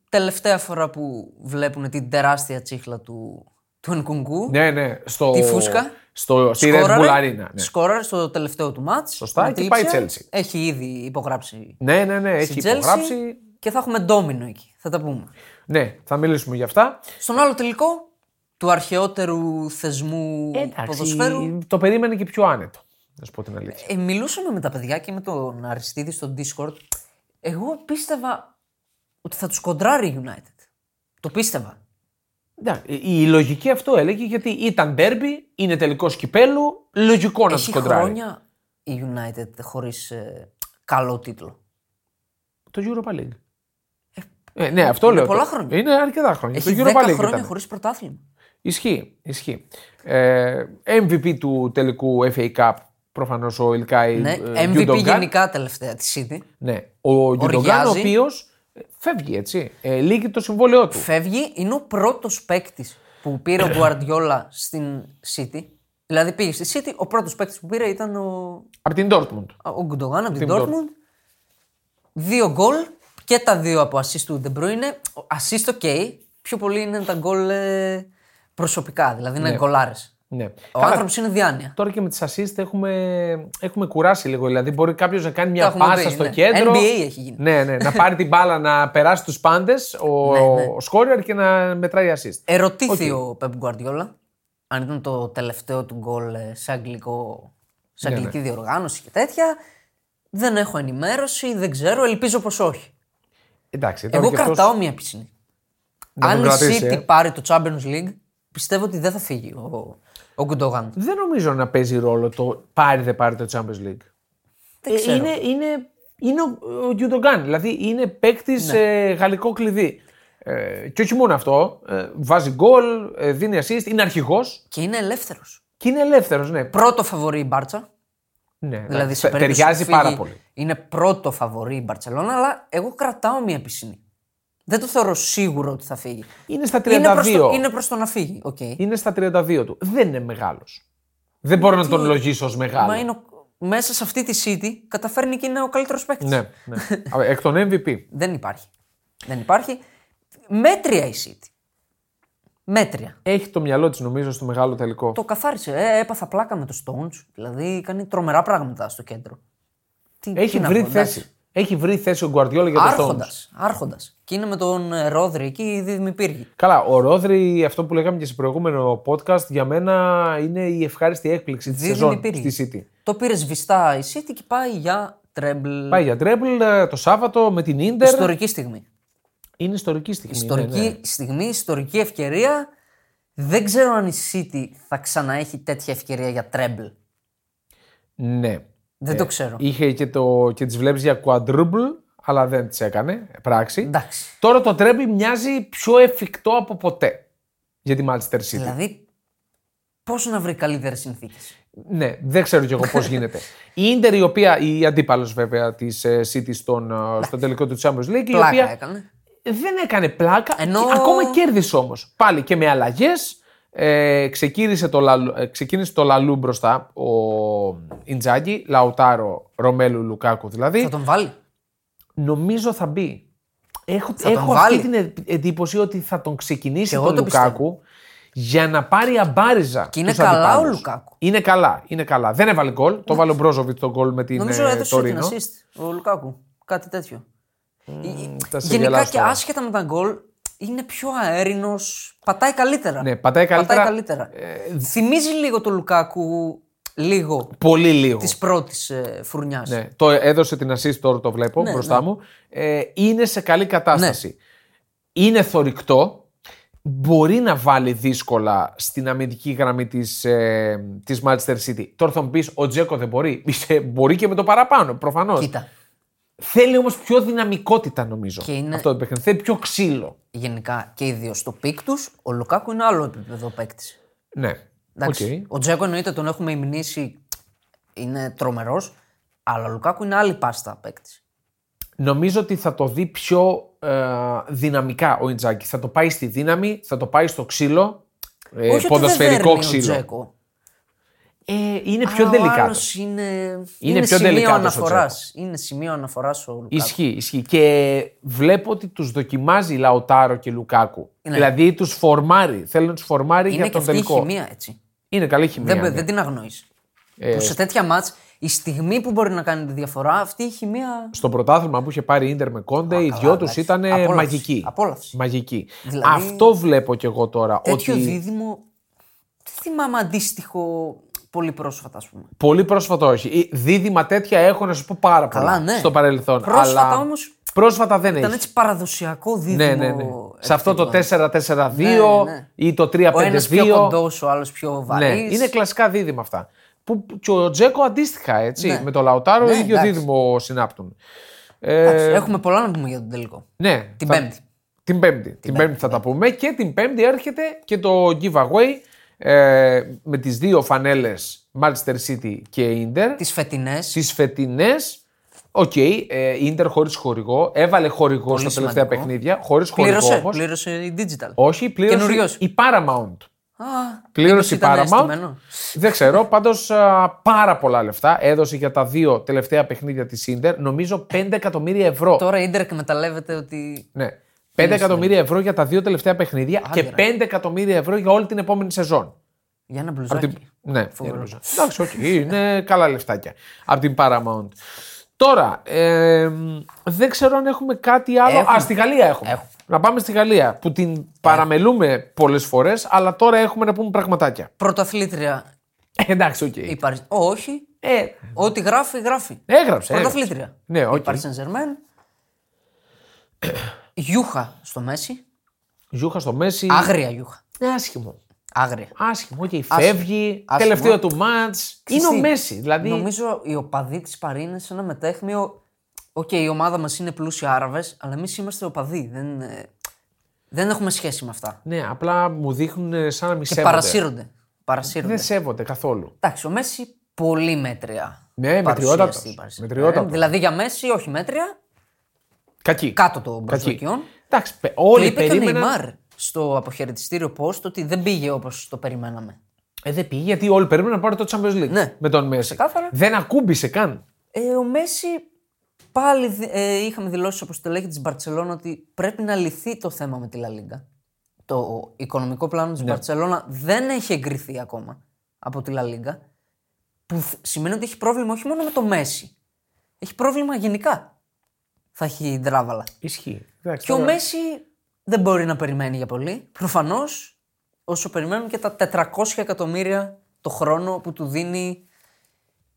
S2: τελευταία φορά που βλέπουν την τεράστια τσίχλα του, του Ενκουνκού.
S1: Ναι, ναι. Στο...
S2: Τη φούσκα.
S1: Στο... Στη Red Bull Arena. Ναι.
S2: σκόραρε στο τελευταίο του μάτς.
S1: Σωστά,
S2: με τη
S1: και πάει η
S2: Λειψία.
S1: Chelsea.
S2: Έχει ήδη υπογράψει
S1: ναι, ναι, ναι. Έχει
S2: στην Chelsea
S1: υπογράψει.
S2: και θα έχουμε ντόμινο εκεί. Θα τα πούμε.
S1: Ναι, θα μιλήσουμε για αυτά.
S2: Στον άλλο τελικό του αρχαιότερου θεσμού ποδοσφαίρου.
S1: το περίμενε και πιο άνετο. Να σου πω την αλήθεια.
S2: Ε, μιλούσαμε με τα παιδιά και με τον Αριστίδη στο Discord. Εγώ πίστευα ότι θα τους κοντράρει η United. Το πίστευα.
S1: Ναι, η λογική αυτό έλεγε γιατί ήταν derby, είναι τελικό κυπέλου, λογικό να τους
S2: Έχει
S1: κοντράρει.
S2: χρόνια η United χωρίς καλό τίτλο.
S1: Το Europa League. Ε, ναι, αυτό
S2: είναι
S1: λέω.
S2: πολλά
S1: το-
S2: χρόνια.
S1: Είναι αρκετά χρόνια.
S2: Έχει
S1: το
S2: 10
S1: Europa League
S2: χρόνια
S1: ήταν.
S2: χωρίς πρωτάθλημα.
S1: Ισχύει, ισχύει. Ε, MVP του τελικού FA Cup προφανώς ο Ιλκάη
S2: Ναι,
S1: ε,
S2: MVP
S1: Gundogan.
S2: γενικά τελευταία της City.
S1: Ναι, ο Gundogan ο
S2: Οργιάζει.
S1: οποίος φεύγει έτσι. Ε, λύγει το συμβόλαιό του.
S2: Φεύγει, είναι ο πρώτος παίκτης που πήρε ο Guardiola στην City. Δηλαδή πήγε στη City, ο πρώτος παίκτης που πήρε ήταν ο,
S1: Από την Dortmund.
S2: ο Gundogan από την
S1: Την
S2: Dortmund. Δύο γκολ και τα δύο από assist του De Bruyne. Assist ok, πιο πολύ είναι τα γκολ ε, προσωπικά, δηλαδή είναι γκολάρες.
S1: Ναι.
S2: Ο
S1: Καλά,
S2: άνθρωπος είναι διάνοια.
S1: Τώρα και με τις assist έχουμε, έχουμε κουράσει λίγο. Δηλαδή, μπορεί κάποιος να κάνει μια
S2: έχουμε
S1: πάσα
S2: πει,
S1: στο
S2: ναι.
S1: κέντρο.
S2: NBA έχει γίνει.
S1: Ναι, ναι, να πάρει την μπάλα να περάσει τους πάντες, ο,
S2: Ναι, ναι.
S1: ο σκόρερ και να μετράει assist.
S2: Ερωτήθη ο Pep Guardiola αν ήταν το τελευταίο του γκολ ε, σε, αγγλικό, σε
S1: Ναι,
S2: αγγλική διοργάνωση και τέτοια. Δεν έχω ενημέρωση, δεν ξέρω, ελπίζω πως όχι.
S1: Εντάξει, τώρα
S2: Εγώ
S1: και αυτός
S2: κρατάω μία πισινή.
S1: να τον
S2: Αν η
S1: κρατήσει,
S2: City
S1: ε.
S2: πάρει το Champions League, πιστεύω ότι δεν θα φύγει ο, ο Gundogan.
S1: Δεν νομίζω να παίζει ρόλο το πάρει δεν πάρει το Champions League.
S2: Δεν
S1: Ε,
S2: ξέρω.
S1: είναι, είναι, είναι ο, ο Gundogan, δηλαδή είναι παίκτης
S2: Ναι.
S1: γαλλικό κλειδί. Ε, και όχι μόνο αυτό, ε, βάζει γκολ, ε, δίνει assist, είναι αρχηγός
S2: Και είναι ελεύθερος.
S1: και είναι ελεύθερος. Ναι,
S2: Πρώτο φαβορή η Μπάρτσα.
S1: ναι
S2: Δηλαδή
S1: εντάξει,
S2: σε
S1: τε-
S2: περίπτωση
S1: ταιριάζει
S2: που φύγει,
S1: πάρα πολύ.
S2: Είναι πρώτο φαβορή η Μπαρσελόνα, αλλά εγώ κρατάω μία πισινή. Δεν το θεωρώ σίγουρο ότι θα φύγει.
S1: Είναι στα 32.
S2: Είναι προς, το, είναι προς το να φύγει. οκ.
S1: Είναι στα 32 του. Δεν είναι μεγάλος. Δεν μπορώ να τον λογίσω ως μεγάλο.
S2: Μα είναι ο, μέσα σε αυτή τη City καταφέρνει και είναι ο καλύτερος παίκτης.
S1: Ναι, ναι. Α, Εκ των MVP.
S2: Δεν υπάρχει. Δεν υπάρχει. Μέτρια η City. Μέτρια.
S1: Έχει το μυαλό της νομίζω στο μεγάλο τελικό.
S2: Το καθάρισε. Ε, έπαθα πλάκα με το Stones. Δηλαδή κάνει τρομερά πράγματα στο κέντρο. Τι,
S1: Έχει
S2: τι να
S1: βρει
S2: πω, εντάξει.
S1: θέση. Έχει βρει θέση ο Γκουαρδιόλα για το
S2: Άρχοντας.
S1: Stones.
S2: Άρχοντας. Και είναι με τον ε, Ρόδρι εκεί η δίδυμοι πύργοι.
S1: Καλά, ο Ρόδρι, αυτό που λέγαμε και σε προηγούμενο podcast, για μένα είναι η ευχάριστη έκπληξη της
S2: Δίδυμοι
S1: σεζόν
S2: πύργοι.
S1: στη City.
S2: Το πήρε σβηστά η City και πάει για treble.
S1: Πάει για treble ε, το Σάββατο με την Ίντερ.
S2: Ιστορική στιγμή.
S1: Είναι ιστορική στιγμή.
S2: Ιστορική
S1: ναι, ναι.
S2: στιγμή, ιστορική ευκαιρία. Δεν ξέρω αν η City θα ξαναέχει τέτοια ευκαιρία για treble.
S1: Ναι.
S2: Δεν το ξέρω.
S1: Είχε και, το, και τις βλέπεις για quadruple, αλλά δεν τις έκανε πράξη.
S2: Εντάξει.
S1: Τώρα το τρέμπλ μοιάζει πιο εφικτό από ποτέ για τη Manchester City.
S2: Δηλαδή, πώς να βρει καλύτερες συνθήκες;
S1: Ναι, δεν ξέρω κι εγώ πώς γίνεται. Η Ίντερ, η οποία, η αντίπαλος βέβαια της City στον, ε, στο τελικό του Champions League, η
S2: Πλάκα
S1: οποία
S2: έκανε.
S1: δεν έκανε πλάκα.
S2: Ενώ-
S1: και Ακόμα κέρδισε όμως. Πάλι και με αλλαγές. Ε, ξεκίνησε, το, Λαλου- ε, ξεκίνησε το Λαλού μπροστά ο Ιντζάκη, Λαουτάρο, Ρωμέλου, Λουκάκου δηλαδή.
S2: Θα τον βάλει;
S1: Νομίζω θα μπει. Έχω,
S2: τον
S1: έχω
S2: βάλει.
S1: αυτή την ε- εντύπωση ότι θα τον ξεκινήσει
S2: Και εγώ
S1: τον
S2: το
S1: Λουκάκου για να πάρει αμπάριζα.
S2: Και είναι
S1: τους
S2: καλά
S1: αντιπάλους.
S2: ο Λουκάκου.
S1: Είναι καλά, είναι καλά. Δεν έβαλε γκολ. Το βάλε ο Μπρόζοβιτς τον γκολ με την
S2: Νομίζω
S1: ε,
S2: έδωσε την
S1: Τωρίνο.
S2: assist ο Λουκάκου. Κάτι τέτοιο. Ε,
S1: θα σε
S2: Γενικά
S1: γελάσω
S2: και
S1: τώρα.
S2: άσχετα με τα γκολ, είναι πιο αέρινος. Πατάει καλύτερα.
S1: Ναι, πατάει καλύτερα.
S2: Πατάει καλύτερα. Θυμίζει λίγο το Λουκάκου λίγο
S1: Πολύ λίγο.
S2: της πρώτης ε, φουρνιάς.
S1: Ναι, το έδωσε την assist τώρα το βλέπω
S2: Ναι,
S1: μπροστά μου. Ε, είναι σε καλή κατάσταση. Είναι θορυκτό. Μπορεί να βάλει δύσκολα στην αμυντική γραμμή της, ε, της Manchester City. Τώρα θα μου πεις, ο Τζέκο δεν μπορεί. Είσαι- μπορεί και με το παραπάνω, προφανώς.
S2: Κοίτα.
S1: Θέλει όμως πιο δυναμικότητα νομίζω.
S2: Και είναι-
S1: Αυτό το παιχνίδι. Θέλει πιο ξύλο.
S2: Γενικά και οι δύο στο peak τους, ο Λουκάκου είναι άλλο επίπεδο παίκτης.
S1: Ναι.
S2: Εντάξει.
S1: Οκ.
S2: Ο Τζέκο εννοείται τον έχουμε υμνήσει, είναι τρομερός, αλλά ο Λουκάκου είναι άλλη πάστα παίκτης.
S1: Νομίζω ότι θα το δει πιο ε, δυναμικά ο Ιντζάγκι. Θα το πάει στη δύναμη, θα το πάει στο ξύλο. Ε, ποδοσφαιρικό
S2: Ο
S1: ξύλο.
S2: Τζέκο.
S1: Ε, είναι πιο
S2: Α, ο
S1: τελικά.
S2: άλλος είναι,
S1: Είναι
S2: είναι
S1: πιο
S2: σημείο
S1: τελικάτος ο
S2: αναφοράς. Είναι σημείο αναφοράς ο Λουκάκου.
S1: Ισχύει, ισχύει. Και βλέπω ότι τους δοκιμάζει Λαοτάρο και Λουκάκου.
S2: Ναι.
S1: Δηλαδή τους φορμάρει. Θέλει να τους φορμάρει
S2: Είναι
S1: για
S2: και
S1: τον
S2: αυτή η
S1: τελικό.
S2: χημεία έτσι.
S1: Είναι καλή χημεία.
S2: Δεν,
S1: ναι.
S2: δεν την αγνοείς.
S1: Ε,
S2: Που σε τέτοια μάτς η στιγμή που μπορεί να κάνει τη διαφορά, αυτή η χημεία.
S1: Στο πρωτάθλημα που είχε πάρει η Ίντερ με Κόντε, οι
S2: καλά,
S1: δυο τους
S2: εντάξει.
S1: ήταν
S2: Απόλαυση.
S1: μαγικοί.
S2: Απόλαυση.
S1: Μαγικοί.
S2: Δηλαδή-
S1: Αυτό βλέπω κι εγώ τώρα.
S2: Τέτοιο
S1: ότι
S2: δίδυμο. Δεν θυμάμαι αντίστοιχο πολύ πρόσφατα, ας πούμε.
S1: Πολύ πρόσφατα όχι. Ή Δίδυμα τέτοια έχω να σου πω πάρα πολλά
S2: Καλά, ναι.
S1: στο παρελθόν.
S2: Πρόσφατα
S1: αλλά...
S2: όμως
S1: Πρόσφατα δεν
S2: Ήταν
S1: έχει.
S2: έτσι παραδοσιακό δίδυμο.
S1: Ναι, ναι, ναι. Σε αυτό το
S2: επιθετικό.
S1: 4-4-2
S2: Ναι, ναι.
S1: ή το
S2: Ο ένας πιο
S1: 3-5-2.
S2: κοντός, ο άλλος πιο βαρύς.
S1: Ναι, είναι κλασικά δίδυμα αυτά. Που και ο Τζέκο αντίστοιχα έτσι.
S2: Ναι.
S1: Με το Λαουτάρο
S2: Ναι,
S1: ίδιο
S2: εντάξει.
S1: δίδυμο συνάπτουν. Ε,
S2: Έχουμε πολλά να πούμε για τον τελικό.
S1: ναι,
S2: Την
S1: θα-
S2: Πέμπτη.
S1: Την Πέμπτη. Την Πέμπτη θα τα πούμε και την Πέμπτη έρχεται και το giveaway ε, με τις δύο φανέλες Manchester City και Inter.
S2: Τις φετινές.
S1: Τις φετινές, οκ, ε, Inter χωρίς χορηγό, έβαλε χορηγό στα τελευταία
S2: σημαντικό.
S1: παιχνίδια, χωρίς χορηγό
S2: Πλήρωσε,
S1: όμως.
S2: πλήρωσε η digital.
S1: Όχι, πλήρωσε
S2: Καινούριος.
S1: η Paramount.
S2: Α,
S1: Πλήρωσε η
S2: μήπως ήταν
S1: Paramount.
S2: αισθημένο.
S1: Δεν ξέρω, πάντως πάρα πολλά λεφτά έδωσε για τα δύο τελευταία παιχνίδια της Ίντερ. Νομίζω 5 εκατομμύρια ευρώ.
S2: Τώρα η Ίντερ εκμεταλλεύεται ότι.
S1: Ναι. 5 εκατομμύρια ευρώ για τα δύο τελευταία παιχνίδια
S2: Άντε,
S1: και
S2: ρε.
S1: 5 εκατομμύρια ευρώ για όλη την επόμενη σεζόν.
S2: Για ένα
S1: Απ'
S2: μπλουζάκι.
S1: την- Ναι,
S2: Φοβερό.
S1: για να- εντάξει, οκ, είναι καλά λεφτάκια. Από την Paramount. Τώρα, ε, δεν ξέρω αν έχουμε κάτι άλλο.
S2: Έχουμε.
S1: Α, στη Γαλλία έχουμε.
S2: Έχουμε.
S1: Να πάμε στη Γαλλία που την παραμελούμε πολλές φορές, αλλά τώρα έχουμε να πούμε πραγματάκια.
S2: Πρωταθλήτρια
S1: Ε, εντάξει, οκ.
S2: η Παρί- Όχι.
S1: Ε,
S2: Ό,τι γράφει, γράφει.
S1: έγραψε. έγραψε.
S2: Πρωταθλήτρια.
S1: Ναι, οκ.
S2: Η Paris Saint-Germain. Γιούχα στο Μέσι.
S1: Γιούχα στο Μέσι.
S2: Άγρια Γιούχα.
S1: Ε, άσχημο.
S2: Άγρια.
S1: Άσχημο, οκ, φεύγει.
S2: Άσχημο.
S1: Τελευταίο του ματς. Είναι ο
S2: τι,
S1: Μέσι. Δηλαδή.
S2: Νομίζω οι οπαδοί της Παρί είναι σε ένα μεταίχμιο. Οκ, η ομάδα μας είναι πλούσιοι Άραβες, αλλά εμείς είμαστε οπαδοί. Δεν, ε, δεν έχουμε σχέση με αυτά.
S1: Ναι, απλά μου δείχνουν ε, σαν να μη
S2: Και
S1: σέβονται.
S2: παρασύρονται. παρασύρονται.
S1: Δεν σέβονται καθόλου.
S2: Εντάξει, ο Μέση πολύ μέτρια.
S1: Ναι,
S2: παρουσία
S1: μετριότατος.
S2: στην Paris Saint-Germain.
S1: Μετριότατος.
S2: Δηλαδή για Μέση, όχι μέτρια,
S1: Κακή.
S2: κάτω των
S1: Κακή.
S2: προσδοκιών.
S1: Εντάξει, πε-
S2: Το
S1: όλοι
S2: είπε και ο
S1: περίμεναν.
S2: Νεϊμάρ στο αποχαιρετιστήριο post ότι δεν πήγε όπως το περιμέναμε.
S1: Ε, δεν πήγε γιατί όλοι περίμεναν να πάρει το Champions League
S2: Ναι.
S1: με τον Μέση.
S2: Ξεκάθαρα.
S1: Δεν ακούμπησε καν.
S2: Ε, ο Μέση πάλι δι- ε, είχαμε δηλώσει όπως στελέχη της Μπαρσελόνα ότι πρέπει να λυθεί το θέμα με τη Λα Λίγκα. Το οικονομικό πλάνο
S1: Ναι.
S2: τη Μπαρσελόνα δεν έχει εγκριθεί ακόμα από τη Λα Λίγκα. Που θ- σημαίνει ότι έχει πρόβλημα όχι μόνο με το Μέση. Έχει πρόβλημα γενικά. Θα έχει ντράβαλα.
S1: Ισχύει. Εντάξει,
S2: Και ο
S1: τώρα-
S2: Μέση δεν μπορεί να περιμένει για πολύ. Προφανώς, όσο περιμένουν και τα 400 εκατομμύρια το χρόνο που του δίνει.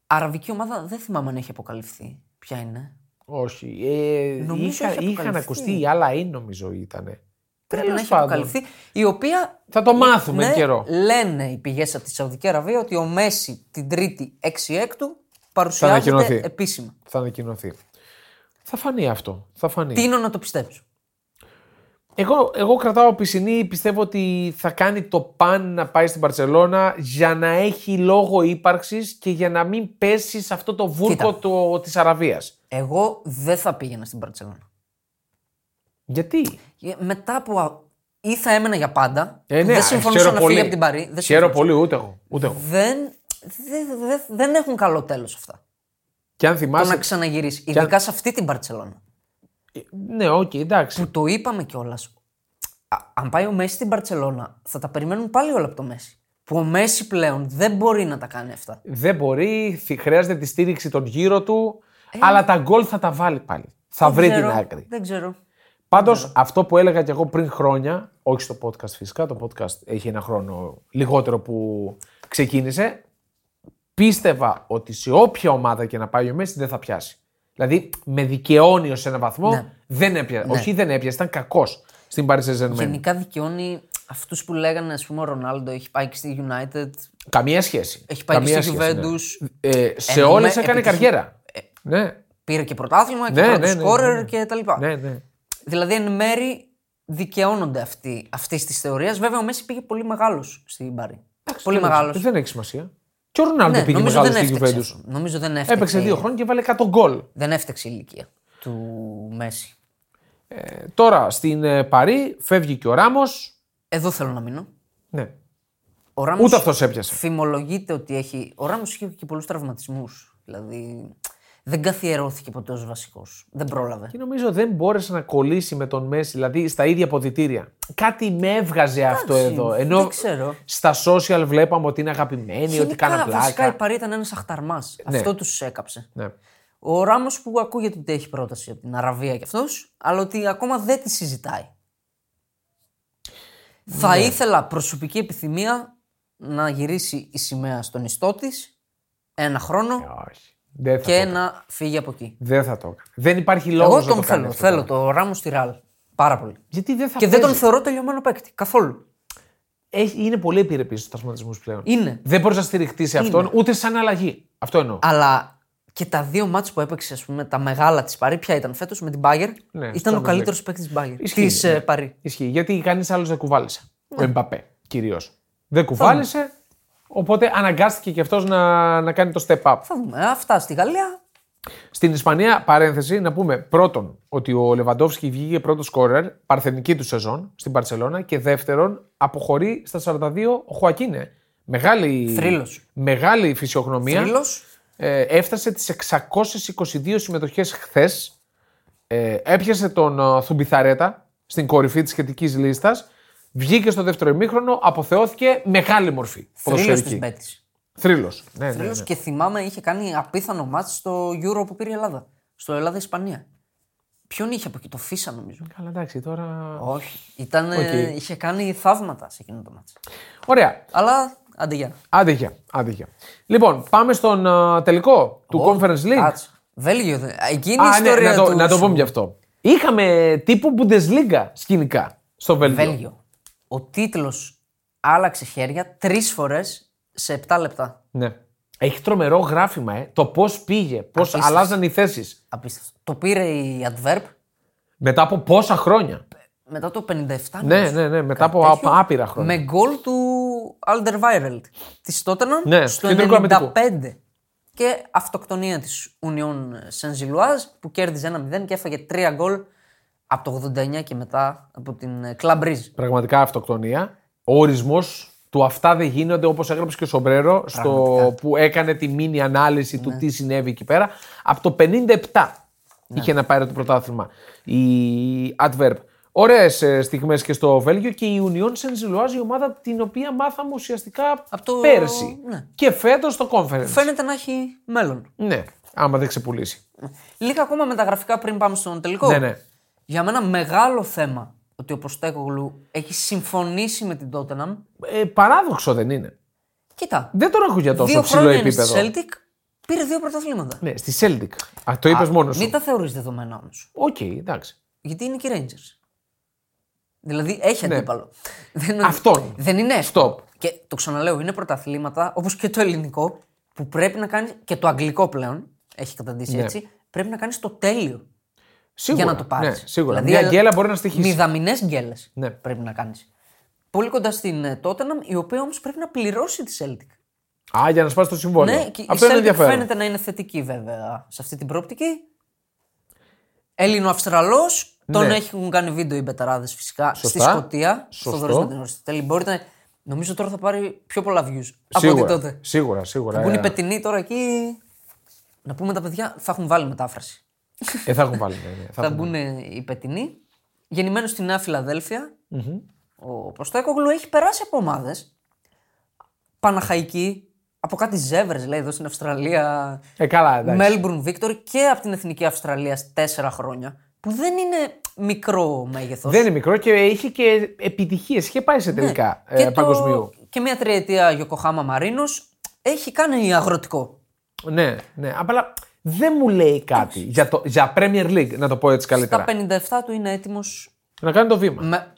S2: Αραβική ομάδα δεν θυμάμαι αν έχει αποκαλυφθεί. Ποια είναι;
S1: Όχι. Ε,
S2: Νομίζω
S1: είχα,
S2: έχει
S1: είχαν
S2: αποκαλυφθεί.
S1: ακουστεί, η άλλα είναι νομίζω ήταν.
S2: Πρέπει
S1: Τέλος
S2: να έχει
S1: πάντων.
S2: αποκαλυφθεί. Η οποία.
S1: Θα το μάθουμε
S2: ναι,
S1: καιρό.
S2: Λένε οι πηγές από τη Σαουδική Αραβία ότι ο Μέση την Τρίτη 6 έκτου
S1: ανακοινωθεί.
S2: παρουσιάζεται επίσημα.
S1: Θα ανακοινωθεί. Θα φανεί αυτό. Θα φανεί.
S2: Τίνω να το πιστέψω;
S1: Εγώ, εγώ κρατάω πισινή, πιστεύω ότι θα κάνει το παν να πάει στην Παρσελώνα για να έχει λόγο ύπαρξης και για να μην πέσει σε αυτό το βούρκο
S2: Κοίτα.
S1: το, της Αραβίας.
S2: Εγώ δεν θα πήγαινα στην Παρσελόνα.
S1: Γιατί;
S2: Ε, Μετά από. α- ή θα έμενα για πάντα.
S1: Ε, ναι,
S2: δεν συμφωνούσα
S1: χαίρομαι
S2: να φύγει από την Παρί. Δεν
S1: Χαίρομαι
S2: συμφωνούσα.
S1: πολύ, ούτε εγώ. Ούτε εγώ.
S2: Δεν, δεν, δεν, δεν έχουν καλό τέλος αυτά.
S1: Και αν
S2: Το
S1: θυμάσαι.
S2: να ξαναγυρίσει.
S1: αν-
S2: Ειδικά σε αυτή την Μπαρσελόνα.
S1: Ναι, οκ, εντάξει.
S2: Που το είπαμε κιόλας. Αν πάει ο Μέσι στην Μπαρσελόνα, θα τα περιμένουν πάλι όλα από το Μέσι. Που ο Μέσι πλέον δεν μπορεί να τα κάνει αυτά.
S1: Δεν μπορεί, θυ- χρειάζεται τη στήριξη των γύρω του,
S2: Ε.
S1: αλλά τα γκολ θα τα βάλει πάλι. Θα βρει
S2: Δεν
S1: την
S2: ξέρω,
S1: άκρη.
S2: Δεν ξέρω.
S1: Πάντως, αυτό που έλεγα και εγώ πριν χρόνια, όχι στο podcast φυσικά, το podcast έχει ένα χρόνο λιγότερο που ξεκίνησε. Πίστευα ότι σε όποια ομάδα και να πάει ο Μέση δεν θα πιάσει. Δηλαδή, με δικαιώνει ως ένα βαθμό,
S2: Ναι.
S1: δεν έπιασε. Όχι, δεν έπιασε, ήταν κακός στην Paris Saint-Germain.
S2: Γενικά δικαιώνει αυτούς που λέγανε, ας πούμε, ο Ρονάλντο έχει πάει και στη United.
S1: Καμία σχέση.
S2: Έχει πάει
S1: Καμία
S2: και στη
S1: σχέση, ναι.
S2: Juventus.
S1: Ε, σε
S2: Εννοούμε
S1: όλες έκανε
S2: επιτυχη-
S1: καριέρα. Ναι,
S2: Πήρε και πρωτάθλημα και
S1: Ναι,
S2: πρώτο
S1: ναι, ναι,
S2: σκόρερ
S1: ναι.
S2: και τα λοιπά.
S1: ναι, ναι.
S2: Δηλαδή, εν μέρη δικαιώνονται αυτοί αυτή τη θεωρία. Βέβαια, ο Μέση πήγε πολύ μεγάλος στην Πάρη. Πολύ μεγάλος.
S1: Δεν έχει σημασία. Και ο Ρονάλντο
S2: Ναι,
S1: πήγε
S2: νομίζω
S1: μεγάλο
S2: δεν
S1: στη
S2: έφταξε.
S1: Juventus.
S2: αυτό. Νομίζω δεν έφταξε.
S1: Έπαιξε δύο χρόνια και βάλε 100 γκολ.
S2: Δεν έφταξε η ηλικία του Μέση.
S1: Ε, τώρα στην ε, Παρή φεύγει και ο Ράμος.
S2: Εδώ θέλω να μείνω.
S1: Ναι.
S2: Ο Ράμος
S1: Ούτε αυτός έπιασε.
S2: Φημολογείται ότι έχει. Ο Ράμος είχε και πολλούς τραυματισμούς. Δηλαδή δεν καθιερώθηκε ποτέ ως βασικός. Δεν πρόλαβε.
S1: Και νομίζω δεν μπόρεσε να κολλήσει με τον Μέση, δηλαδή στα ίδια αποδητήρια. Κάτι με έβγαζε αυτό
S2: Εντάξει,
S1: εδώ. Ενώ
S2: δεν ξέρω.
S1: στα social βλέπαμε ότι είναι αγαπημένοι, ότι
S2: Γενικά,
S1: κάναν
S2: Βασικά η
S1: πλάκα.
S2: Παρή ήταν ένας αχταρμάς. Αυτό τους έκαψε.
S1: Ναι.
S2: Ο Ράμος που ακούγεται ότι έχει πρόταση από την Αραβία κι αυτός, αλλά ότι ακόμα δεν τη συζητάει. Θα
S1: Ναι.
S2: ήθελα προσωπική επιθυμία να γυρίσει η σημαία στον ιστό της ένα χρόνο
S1: Όχι. Δεν θα,
S2: και
S1: το...
S2: να φύγει από εκεί.
S1: δεν θα το έκανε. Δεν υπάρχει λόγος
S2: Εγώ
S1: να
S2: τον
S1: το κάνει
S2: θέλω.
S1: αυτό
S2: Θέλω
S1: τώρα.
S2: το Ράμο στη Ραλ. Πάρα πολύ.
S1: Γιατί δεν θα
S2: Και δεν τον
S1: παίζει.
S2: θεωρώ τελειωμένο παίκτη. Καθόλου.
S1: Έχει- Είναι πολύ επιρρεπής στου τραυματισμού πλέον.
S2: Είναι.
S1: Δεν μπορείς να στηριχτείς σε αυτόν ούτε σαν αλλαγή. Αυτό εννοώ.
S2: Αλλά και τα δύο μάτς που έπαιξε, ας πούμε, τα μεγάλα της Παρή, ποια ήταν φέτος με την Bayern,
S1: Ναι,
S2: ήταν ο
S1: Champions
S2: καλύτερος παίκτης της Bayern.
S1: Ισχύει,
S2: Της
S1: ναι.
S2: Παρή.
S1: Ισχύει. Γιατί κανείς άλλος δεν κουβάλισε.
S2: Ναι.
S1: Ο Εμπαπέ κυρίως. Δεν κουβάλισε. Οπότε αναγκάστηκε και αυτός να, να κάνει το step up.
S2: Θα δούμε. Αυτά στη Γαλλία.
S1: Στην Ισπανία, παρένθεση, να πούμε πρώτον ότι ο Λεβαντόφσκι βγήκε πρώτος σκόρερ, παρθενική του σεζόν στην Παρσελώνα και δεύτερον αποχωρεί στα 42 ο Χωακίνε. Μεγάλη,
S2: Θρύλος.
S1: μεγάλη φυσιογνωμία.
S2: Θρύλος.
S1: Ε, έφτασε τις 622 συμμετοχές χθες. Ε, έπιασε τον ε, Θουμπιθαρέτα στην κορυφή της σχετικής λίστας. Βγήκε στο δεύτερο ημίχρονο, αποθεώθηκε μεγάλη μορφή.
S2: Θρύλος
S1: ποδοσφαιρική.
S2: της Μπέτης.
S1: Θρύλος. Ναι, ναι,
S2: Θρύλος
S1: ναι.
S2: και θυμάμαι είχε κάνει απίθανο ματς στο Euro που πήρε η Ελλάδα. Στο Ελλάδα-Ισπανία. Ποιον είχε από εκεί, το Φίσα νομίζω.
S1: Καλά, εντάξει, τώρα.
S2: Όχι. Ήταν,
S1: Οκ.
S2: είχε κάνει θαύματα σε εκείνο το ματς.
S1: Ωραία.
S2: Αλλά άντε για.
S1: Άντε γεια, άντε γεια. Λοιπόν, πάμε στον α, τελικό του Conference League.
S2: Κάτσε. Βέλγιο. δεν- Εκείνη η
S1: Α, ναι,
S2: ιστορία
S1: να, το,
S2: του
S1: να το
S2: σου.
S1: πούμε γι' αυτό. Είχαμε τύπου Bundesliga σκηνικά στο Βέλγιο.
S2: Βέλγιο. Ο τίτλος άλλαξε χέρια τρεις φορές σε 7 λεπτά.
S1: Ναι. Έχει τρομερό γράφημα, ε. Το πώς πήγε, πώς
S2: Απίστευτο.
S1: αλλάζαν οι θέσεις.
S2: Απίστευτο. Το πήρε η Adverb
S1: Μετά από πόσα χρόνια;
S2: μετά το 57.
S1: Ναι,
S2: νομίζω.
S1: ναι, ναι, μετά από
S2: Κάτι τέτοιο,
S1: α- άπειρα χρόνια.
S2: Με γκολ του Alderweireld της Tottenham
S1: Ναι,
S2: στο
S1: κεντρικό αμυντικό.
S2: 95. Και αυτοκτονία της Union Saint-Gilloise που κέρδιζε ένα 0 και έφαγε 3 γκολ από το 89 και μετά από την Club Brugge.
S1: Πραγματικά αυτοκτονία. Ο ορισμός του αυτά δεν γίνονται όπως έγραψε και ο Σομπρέρο στο, που έκανε τη μήνυ ανάλυση του τι συνέβη εκεί πέρα. Από το 57 είχε να πάρει το πρωτάθλημα η Adverb. Ωραίες στιγμές και στο Βέλγιο και η Union Saint-Gilloise, η ομάδα την οποία μάθαμε ουσιαστικά
S2: Απ' το-
S1: πέρσι.
S2: ναι.
S1: Και φέτος στο Conference.
S2: Φαίνεται να έχει μέλλον.
S1: Ναι, άμα δεν ξεπουλήσει.
S2: Λίγα ακόμα μεταγραφικά πριν πάμε στον τελικό.
S1: Ναι, ναι.
S2: Για μένα μεγάλο θέμα ότι ο Ποστέκογλου έχει συμφωνήσει με την Tottenham.
S1: Ε, παράδοξο δεν είναι.
S2: Κοίτα.
S1: Δεν τον έχω για τόσο
S2: δύο
S1: ψηλό
S2: χρόνια είναι
S1: επίπεδο.
S2: στη Celtic, πήρε δύο πρωταθλήματα.
S1: Ναι, στη Celtic. Α, το είπες μόνος σου.
S2: Μην τα θεωρείς δεδομένα όμως.
S1: Οκ, εντάξει.
S2: Γιατί είναι και οι Rangers. Δηλαδή έχει αντίπαλο. Δεν,
S1: Ναι. Αυτόν.
S2: Δεν είναι εύκολο.
S1: Stop.
S2: Και το ξαναλέω, είναι πρωταθλήματα όπως και το ελληνικό που πρέπει να κάνει. και το αγγλικό πλέον έχει καταντήσει
S1: Ναι.
S2: έτσι. Πρέπει να κάνει το τέλειο
S1: Σίγουρα.
S2: για να το πάρεις.
S1: Ναι, σίγουρα. Μια γκέλα μπορεί να στοιχήσει.
S2: Μηδαμινές γκέλες
S1: Ναι.
S2: πρέπει να κάνεις. Πολύ κοντά στην ε, Tottenham, η οποία όμως πρέπει να πληρώσει τη Celtic.
S1: Α, για να σπάσει το συμβόλαιο.
S2: Ναι, και η
S1: Αυτό είναι
S2: Celtic
S1: ενδιαφέρον.
S2: φαίνεται να είναι θετική βέβαια σε αυτή την πρόπτικη. Έλληνο-Αυστραλός. Τον
S1: Ναι.
S2: έχουν κάνει βίντεο οι μπεταράδες φυσικά στη
S1: Σωστά.
S2: Σκωτία. Στο
S1: Σωστό.
S2: Δωρή την Αριστοτέλη. Μπορείτε να... Νομίζω τώρα θα πάρει πιο πολλά views από ό,τι
S1: Σίγουρα,
S2: τότε.
S1: σίγουρα, σίγουρα.
S2: Που είναι
S1: Ε,
S2: οι πετινοί τώρα εκεί. Να πούμε τα παιδιά θα έχουν βάλει μετάφραση.
S1: Ε, θα έχουν βάλει. ναι, ναι, θα
S2: θα
S1: έχουν
S2: μπουν οι πετινοί. Γεννημένος στη Νέα Φιλαδέλφια, ο Ποστέκογλου έχει περάσει από ομάδες. Παναχαϊκή, από κάτι ζεύρες λέει εδώ στην Αυστραλία.
S1: Ε, καλά, εντάξει.
S2: Μέλμπουρν Βίκτορ και από την Εθνική Αυστραλία τέσσερα χρόνια. Που δεν είναι μικρό μέγεθος.
S1: Δεν είναι μικρό και είχε και επιτυχίες. Είχε πάει σε τελικά ε, παγκοσμίου.
S2: Και μια τριετία Γιοκοχάμα Μαρίνος έχει κάνει αγροτικό.
S1: Ναι, ναι. Απλά δεν μου λέει κάτι για, το, για Premier League, να το πω έτσι καλύτερα.
S2: Στα 57 του είναι έτοιμος
S1: Να κάνει το βήμα.
S2: με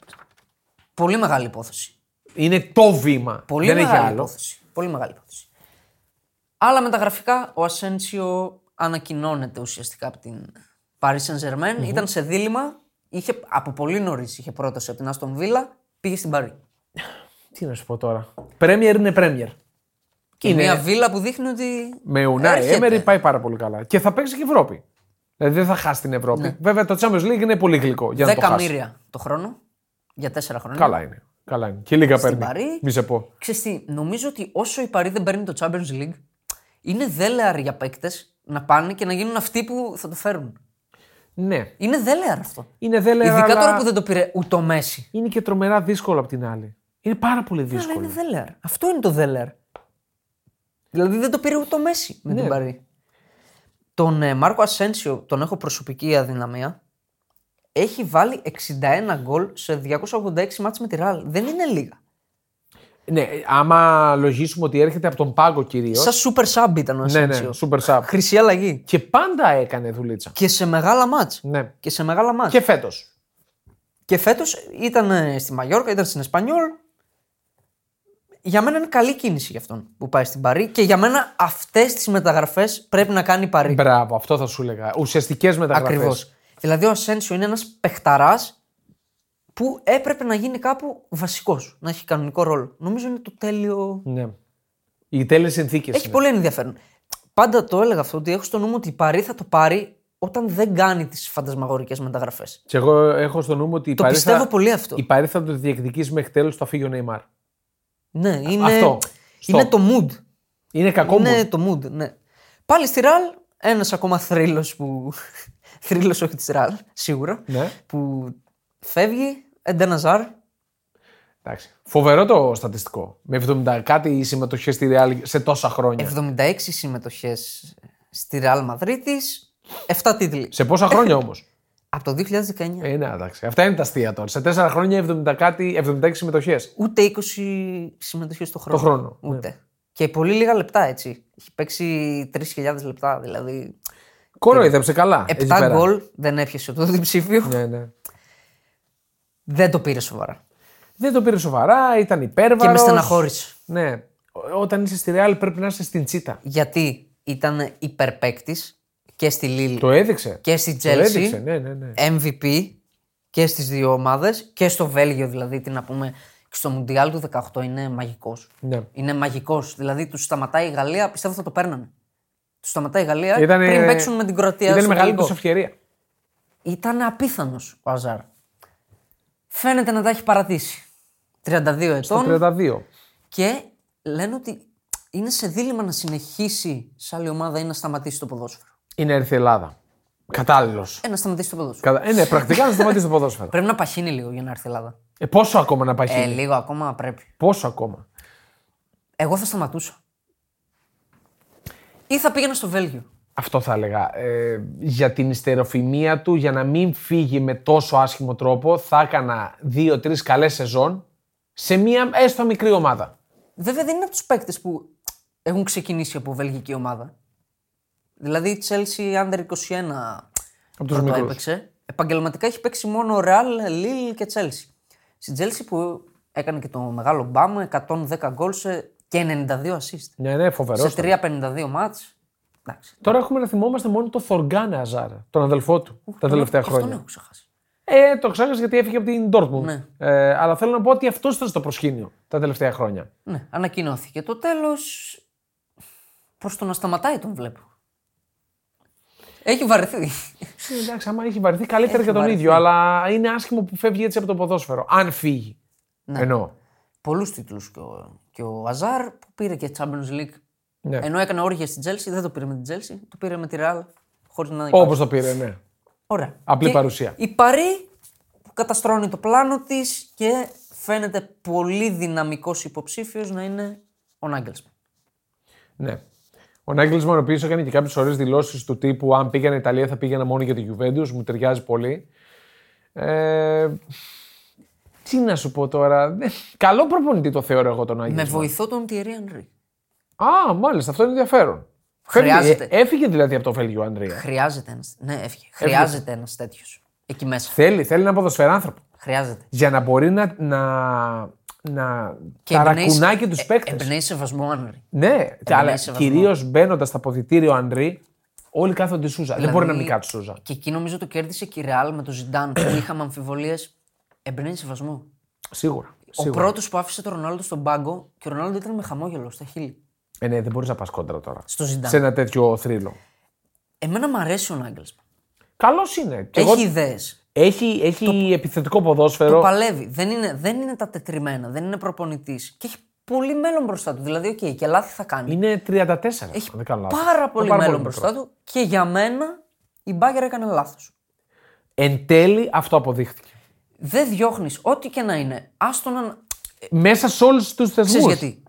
S2: πολύ μεγάλη υπόθεση.
S1: Είναι το βήμα.
S2: Πολύ
S1: δεν έχει
S2: μεγάλη
S1: άλλο.
S2: υπόθεση. Πολύ μεγάλη υπόθεση. Άλλα μεταγραφικά, ο Ασένσιο ανακοινώνεται ουσιαστικά από την Paris Saint Germain. Ήταν σε δίλημα. Είχε, από πολύ νωρίς είχε πρόταση από την Άστον Βίλα. Πήγε στην Παρή.
S1: Τι να σου πω τώρα. Premier είναι Premier.
S2: Και
S1: Είναι-
S2: μια βίλα που δείχνει ότι.
S1: Με Unai
S2: έρχεται.
S1: Emery πάει πάρα πολύ καλά. Και θα παίξει και Ευρώπη. Δηλαδή δεν θα χάσει την Ευρώπη. Βέβαια το Champions League είναι πολύ γλυκό για να το χάσει.
S2: Δεκαμύρια το χρόνο. Για τέσσερα χρόνια.
S1: Καλά είναι. Καλά είναι. Και λίγα παίρνει.
S2: Παρή.
S1: Μη σε πω.
S2: Ξέρεις τι, νομίζω ότι όσο η Παρή δεν παίρνει το Champions League, είναι δέλεαρ για παίκτες να πάνε και να γίνουν αυτοί που θα το φέρουν.
S1: Ναι.
S2: Είναι δέλεαρ αυτό.
S1: Είναι δέλεα.
S2: Ειδικά
S1: αλλά
S2: τώρα που δεν το πήρε ούτε ο Μέση.
S1: Είναι και τρομερά δύσκολο απ' την άλλη. Είναι πάρα πολύ
S2: Αλλά
S1: δύσκολο.
S2: είναι δέλεαρ. Αυτό είναι το δέλεαρ. Δηλαδή δεν το πήρε ούτε ο Μέση με
S1: Ναι.
S2: την Παρή. Τον ε, Μάρκο Ασένσιο τον έχω προσωπική αδυναμία. Έχει βάλει 61 γκολ σε 286 μάτς με τη Ραλ. Δεν είναι λίγα.
S1: Ναι, άμα λογίσουμε ότι έρχεται από τον πάγκο κυρίω.
S2: Σαν super sub ήταν ο
S1: Ναι, ναι,
S2: Ασένσιο.
S1: super sub.
S2: Χρυσή αλλαγή.
S1: Και πάντα έκανε δουλίτσα.
S2: Και σε μεγάλα μάτς.
S1: Ναι.
S2: Και σε μεγάλα μάτς.
S1: Και φέτος.
S2: Και φέτος ήταν ε, στη Μαγιόρκα, ήταν στην Εσπανιόλ. Για μένα είναι καλή κίνηση για αυτόν που πάει στην Παρή και για μένα αυτές τις μεταγραφές πρέπει να κάνει η Παρή.
S1: Μπράβο, αυτό θα σου έλεγα. Ουσιαστικές μεταγραφές.
S2: Ακριβώς. Δηλαδή ο Ασένσιο είναι ένας παιχταράς που έπρεπε να γίνει κάπου βασικός, να έχει κανονικό ρόλο. Νομίζω είναι το τέλειο.
S1: Ναι. Οι τέλειες συνθήκες.
S2: Έχει πολύ ενδιαφέρον. Πάντα το έλεγα αυτό ότι έχω στο νου μου ότι η Παρή θα το πάρει όταν δεν κάνει τις φαντασμαγορικές μεταγραφές.
S1: Και εγώ έχω στο νου μου ότι η
S2: Το
S1: Παρή
S2: πιστεύω
S1: θα...
S2: πολύ αυτό.
S1: Η Παρή θα το διεκδικήσει μέχρι τέλου το φύγει ο Νεϊμάρ.
S2: Ναι, είναι,
S1: Αυτό.
S2: είναι
S1: Stop.
S2: το mood.
S1: Είναι κακό μου.
S2: Είναι το mood, ναι. Πάλι στη Ραλ, ένας ακόμα θρύλος που. θρύλος όχι της Ραλ, σίγουρα.
S1: Ναι.
S2: Που φεύγει, Εντεναζάρ.
S1: Εντάξει. Φοβερό το στατιστικό. Με 70 κάτι συμμετοχές στη Real σε τόσα χρόνια.
S2: 76 συμμετοχές στη Ραλ Μαδρίτη, 7 τίτλοι.
S1: Σε πόσα χρόνια όμως;
S2: Από το 2019.
S1: ε, ναι, εντάξει. Αυτά είναι τα αστεία τώρα. Σε 4 χρόνια 70 κάτι, 76 συμμετοχές.
S2: Ούτε 20 συμμετοχές το χρόνο.
S1: Το χρόνο, ναι.
S2: Ούτε. Και πολύ λίγα λεπτά έτσι. Έχει παίξει 3.000 λεπτά. Δηλαδή.
S1: Κοροϊδέψε καλά. εκεί
S2: 7
S1: πέρα.
S2: γκολ δεν έπιασε το διψήφιο.
S1: Ναι, ναι.
S2: Δεν το πήρε σοβαρά.
S1: Δεν το πήρε σοβαρά, ήταν
S2: Και
S1: υπέρβαρο.
S2: με στεναχώρησε.
S1: Ναι. Ό- Όταν είσαι στη Real πρέπει να είσαι στην τσίτα.
S2: Γιατί ήταν υπερπαίκτης και στη Λίλ
S1: Το έδειξε.
S2: και στη
S1: Το έδειξε,
S2: Chelsea.
S1: ναι, ναι, ναι.
S2: MVP και στις δύο ομάδες και στο Βέλγιο δηλαδή. Τι να πούμε, και στο Μουντιάλ του 18 είναι μαγικός.
S1: ναι.
S2: Είναι μαγικός. Δηλαδή τους σταματάει η Γαλλία, πιστεύω θα το παίρνανε. Τους σταματάει η Γαλλία
S1: Ήτανε-
S2: πριν παίξουν με την Κροατία.
S1: Ήταν η
S2: στο
S1: μεγάλη
S2: τελικό.
S1: του ευκαιρία.
S2: Ήταν απίθανος ο Αζάρ. Φαίνεται να τα έχει παρατήσει. 32
S1: Το
S2: ετών.
S1: 32.
S2: Και λένε ότι είναι σε δίλημα να συνεχίσει σε άλλη ομάδα ή να σταματήσει το ποδόσφαιρο.
S1: Είναι έρθει η Ελλάδα. Κατάλληλος.
S2: Ε, να σταματήσει το ποδόσφαιρο.
S1: Ε, ναι, πρακτικά να σταματήσει το ποδόσφαιρο.
S2: Πρέπει να παχύνει λίγο για να έρθει η Ελλάδα.
S1: Ε, πόσο ακόμα να πάει
S2: Ε, λίγο ακόμα πρέπει.
S1: Πόσο ακόμα;
S2: Εγώ θα σταματούσα. Ή θα πήγαινα στο Βέλγιο.
S1: Αυτό θα έλεγα. Ε, για την ιστεροφημία του, για να μην φύγει με τόσο άσχημο τρόπο, θα έκανα δύο-τρεις καλές σεζόν σε μία έστω μικρή ομάδα.
S2: Βέβαια δεν είναι από τους παίκτες που έχουν ξεκινήσει από βελγική ομάδα. Δηλαδή η Chelsea Under 21
S1: Από τους
S2: πρώτο
S1: μικρούς.
S2: έπαιξε. Επαγγελματικά έχει παίξει μόνο Real, Lille και Chelsea. Στην Chelsea που έκανε και το μεγάλο μπάμ, 110 γκολ σε- και 92 assist.
S1: Ναι, ναι, φοβερός.
S2: Σε 3-52 μάτς. Εντάξει.
S1: Τώρα έχουμε να θυμόμαστε μόνο το Θοργκάνε Αζάρ, τον αδελφό του, τα τελευταία
S2: Αυτόν
S1: χρόνια.
S2: έχω ξεχάσει.
S1: Ε, το ξέχασα γιατί έφυγε από την Dortmund.
S2: Ναι.
S1: Ε, αλλά θέλω να πω ότι αυτός ήταν στο προσκήνιο τα τελευταία χρόνια.
S2: Ναι, ανακοινώθηκε. Το τέλος προς το να σταματάει τον βλέπω. Έχει βαρεθεί.
S1: Ε, εντάξει, άμα έχει βαρεθεί, καλύτερα
S2: Έχει
S1: για τον
S2: βαρεθεί.
S1: ίδιο. Αλλά είναι άσχημο που φεύγει έτσι από το ποδόσφαιρο. Αν φύγει.
S2: Ναι.
S1: Εννοώ.
S2: Πολλούς τίτλους και, ο- και ο Αζάρ που πήρε και Champions League.
S1: Ναι.
S2: Ενώ έκανε όργια στην Chelsea, δεν το πήρε με την Chelsea, το πήρε με τη Real χωρίς να υπάρχει.
S1: Όπως το πήρε, ναι.
S2: Ωραία.
S1: Απλή
S2: Και
S1: παρουσία.
S2: Η Παρή που καταστρώνει το πλάνο της και φαίνεται πολύ δυναμικός υποψήφιος να είναι ο Νάγκελσμαν.
S1: ναι. Ο Νάγκελσμαν, ο οποίος έκανε και κάποιες ωραίες δηλώσεις του τύπου Αν πήγαινα Ιταλία θα πήγαινα μόνο για τη Juventus, μου ταιριάζει πολύ. Ε, τι να σου πω τώρα. Δεν- Καλό προπονητή το θεωρώ εγώ τον
S2: Με
S1: Νάγκελσμαν.
S2: βοηθό τον Thierry Henry.
S1: Α, μάλιστα, αυτό είναι ενδιαφέρον. Φεύγει-
S2: Χρειάζεται.
S1: ε, έφυγε δηλαδή από το Βέλγιο ο Ανδρέα.
S2: Χρειάζεται ένα. Ναι, έφυγε. Χρειάζεται ένας τέτοιος εκεί μέσα.
S1: Θέλει, θέλει ένα ποδοσφαιράνθρωπο.
S2: Χρειάζεται.
S1: Για να μπορεί να, να, να
S2: Και
S1: ταρακουνάει και
S2: εμπνέει-
S1: τους
S2: ε,
S1: παίκτες.
S2: Εμπνέει σεβασμό Henry.
S1: Ναι, αλλά
S2: σεβασμό.
S1: κυρίως μπαίνοντας στα αποδητήρια ο Ανδρή, όλοι κάθονται Σούζα. Δεν μπορεί να μην κάτσει Σούζα.
S2: Και εκεί νομίζω το κέρδισε και η Real με τον Ζιντάν που είχαμε αμφιβολίες. Εμπνέει σεβασμό.
S1: Σίγουρα.
S2: Ο
S1: σίγουρα.
S2: πρώτος που άφησε τον Ρονάλντο στον πάγκο και ο Ρονάλντο ήταν με χαμόγελο στα χείλη.
S1: Ε, ναι, δεν μπορείς να πας κόντρα τώρα.
S2: Στο Ζιντάν.
S1: Σε ένα τέτοιο θρύλο.
S2: Εμένα μου αρέσει ο Νάγκελσμαν.
S1: Καλός είναι. Και
S2: Έχει
S1: εγώ-
S2: ιδέες.
S1: Έχει, έχει επιθετικό
S2: Το
S1: ποδόσφαιρο.
S2: παλεύει. Δεν είναι, δεν είναι τα τετριμμένα. Δεν είναι προπονητής. Και έχει πολύ μέλλον μπροστά του. Δηλαδή, οκ, και λάθη θα κάνει.
S1: Είναι 34.
S2: Έχει
S1: αν δεν κάνω λάθος.
S2: πάρα
S1: Είναι
S2: πολύ
S1: πάρα
S2: μέλλον
S1: μικρό.
S2: μπροστά του. Και για μένα η Μπάγερν έκανε λάθος.
S1: Εν τέλει αυτό αποδείχτηκε.
S2: Δεν διώχνεις ό,τι και να είναι. Άστο να.
S1: Μέσα σε όλους τους
S2: Ξέρεις
S1: θεσμούς.
S2: γιατί;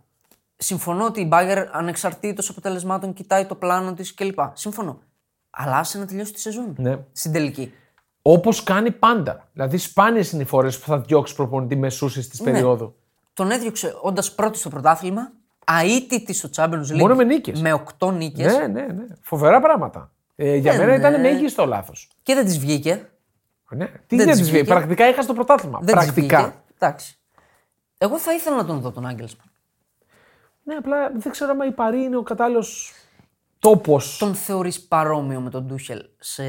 S2: Συμφωνώ ότι η Μπάγερν ανεξαρτήτως αποτελεσμάτων κοιτάει το πλάνο της κλπ. Συμφωνώ. Αλλά άσε να τελειώσει τη σεζόν.
S1: Ναι.
S2: Στην τελική.
S1: Όπως κάνει πάντα. Δηλαδή, σπάνιες είναι οι φορές που θα διώξει προπονητή μεσούση της
S2: Ναι.
S1: περίοδου.
S2: Τον έδιωξε όντας πρώτη στο πρωτάθλημα, αίτητη στο Champions League.
S1: Μόνο με νίκες.
S2: Με 8 νίκες.
S1: Ναι, ναι, ναι. Φοβερά πράγματα. Ε, για
S2: Ε,
S1: μένα
S2: ναι.
S1: ήταν μέγιστο λάθος.
S2: Και δεν της βγήκε.
S1: Ναι. Τι
S2: Δεν
S1: δεν
S2: της
S1: της βγήκε;
S2: βγήκε.
S1: Πρακτικά είχα στο πρωτάθλημα.
S2: Δεν της
S1: Πρακτικά.
S2: βγήκε. Εντάξει. Εγώ θα ήθελα να τον δω τον Άγγελσμαν.
S1: Ναι, απλά δεν ξέρω αν η Παρή είναι ο κατάλληλος τόπος.
S2: Τον θεωρείς παρόμοιο με τον Τούχελ σε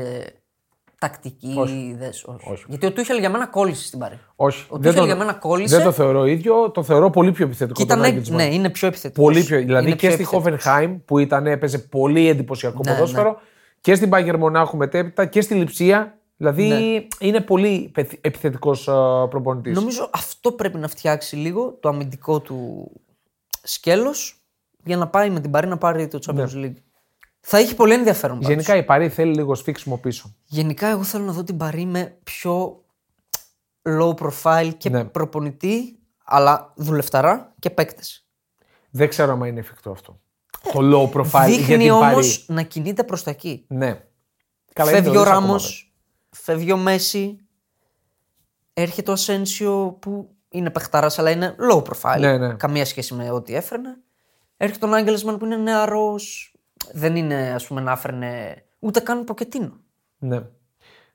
S2: τακτική ιδέες. Όχι.
S1: Όχι.
S2: Γιατί ο Τούχελ για μένα κόλλησε στην Παρή.
S1: Όχι.
S2: Ο
S1: δεν
S2: Tuchel
S1: το-
S2: για μένα κόλλησε.
S1: Δεν το θεωρώ ίδιο. Το θεωρώ πολύ πιο επιθετικό.
S2: Και ήταν,
S1: τον Nagelsmann.
S2: ναι, είναι πιο επιθετικός.
S1: Πολύ πιο. Δηλαδή και στη Hoffenheim που ήταν, έπαιζε πολύ εντυπωσιακό
S2: Ναι,
S1: ποδόσφαιρο και στην Bayern Μονάχου μετέπειτα και στη Λιψία. Δηλαδή
S2: Ναι.
S1: είναι πολύ επιθετικός προπονητής.
S2: Νομίζω αυτό πρέπει να φτιάξει λίγο το αμυντικό του σκέλος για να πάει με την Παρή να πάρει το Champions League. Θα έχει πολύ ενδιαφέρον. πάντως.
S1: Ναι. Γενικά η Παρή θέλει λίγο σφίξιμο πίσω.
S2: Γενικά, εγώ θέλω να δω την Παρή με πιο low profile και
S1: Ναι.
S2: προπονητή, αλλά δουλευταρά και παίκτες.
S1: Δεν ξέρω αν είναι εφικτό αυτό. το low profile για
S2: Δείχνει
S1: την
S2: όμως
S1: Παρή.
S2: να κινείται προς τα εκεί.
S1: Ναι. Καλά, είναι
S2: φεύγει ο
S1: νωρίς ακόμα,
S2: Ράμος,
S1: δε.
S2: φεύγει ο Μέση, έρχεται ο Ασένσιο που είναι παιχταράς, αλλά είναι low profile.
S1: Ναι, ναι.
S2: Καμία σχέση με ό,τι έφερνε. Έρχεται ο Άγγελσμαν που είναι νεαρός. Δεν είναι, ας πούμε, να έφερνε ούτε καν ποκετίνο.
S1: Ναι.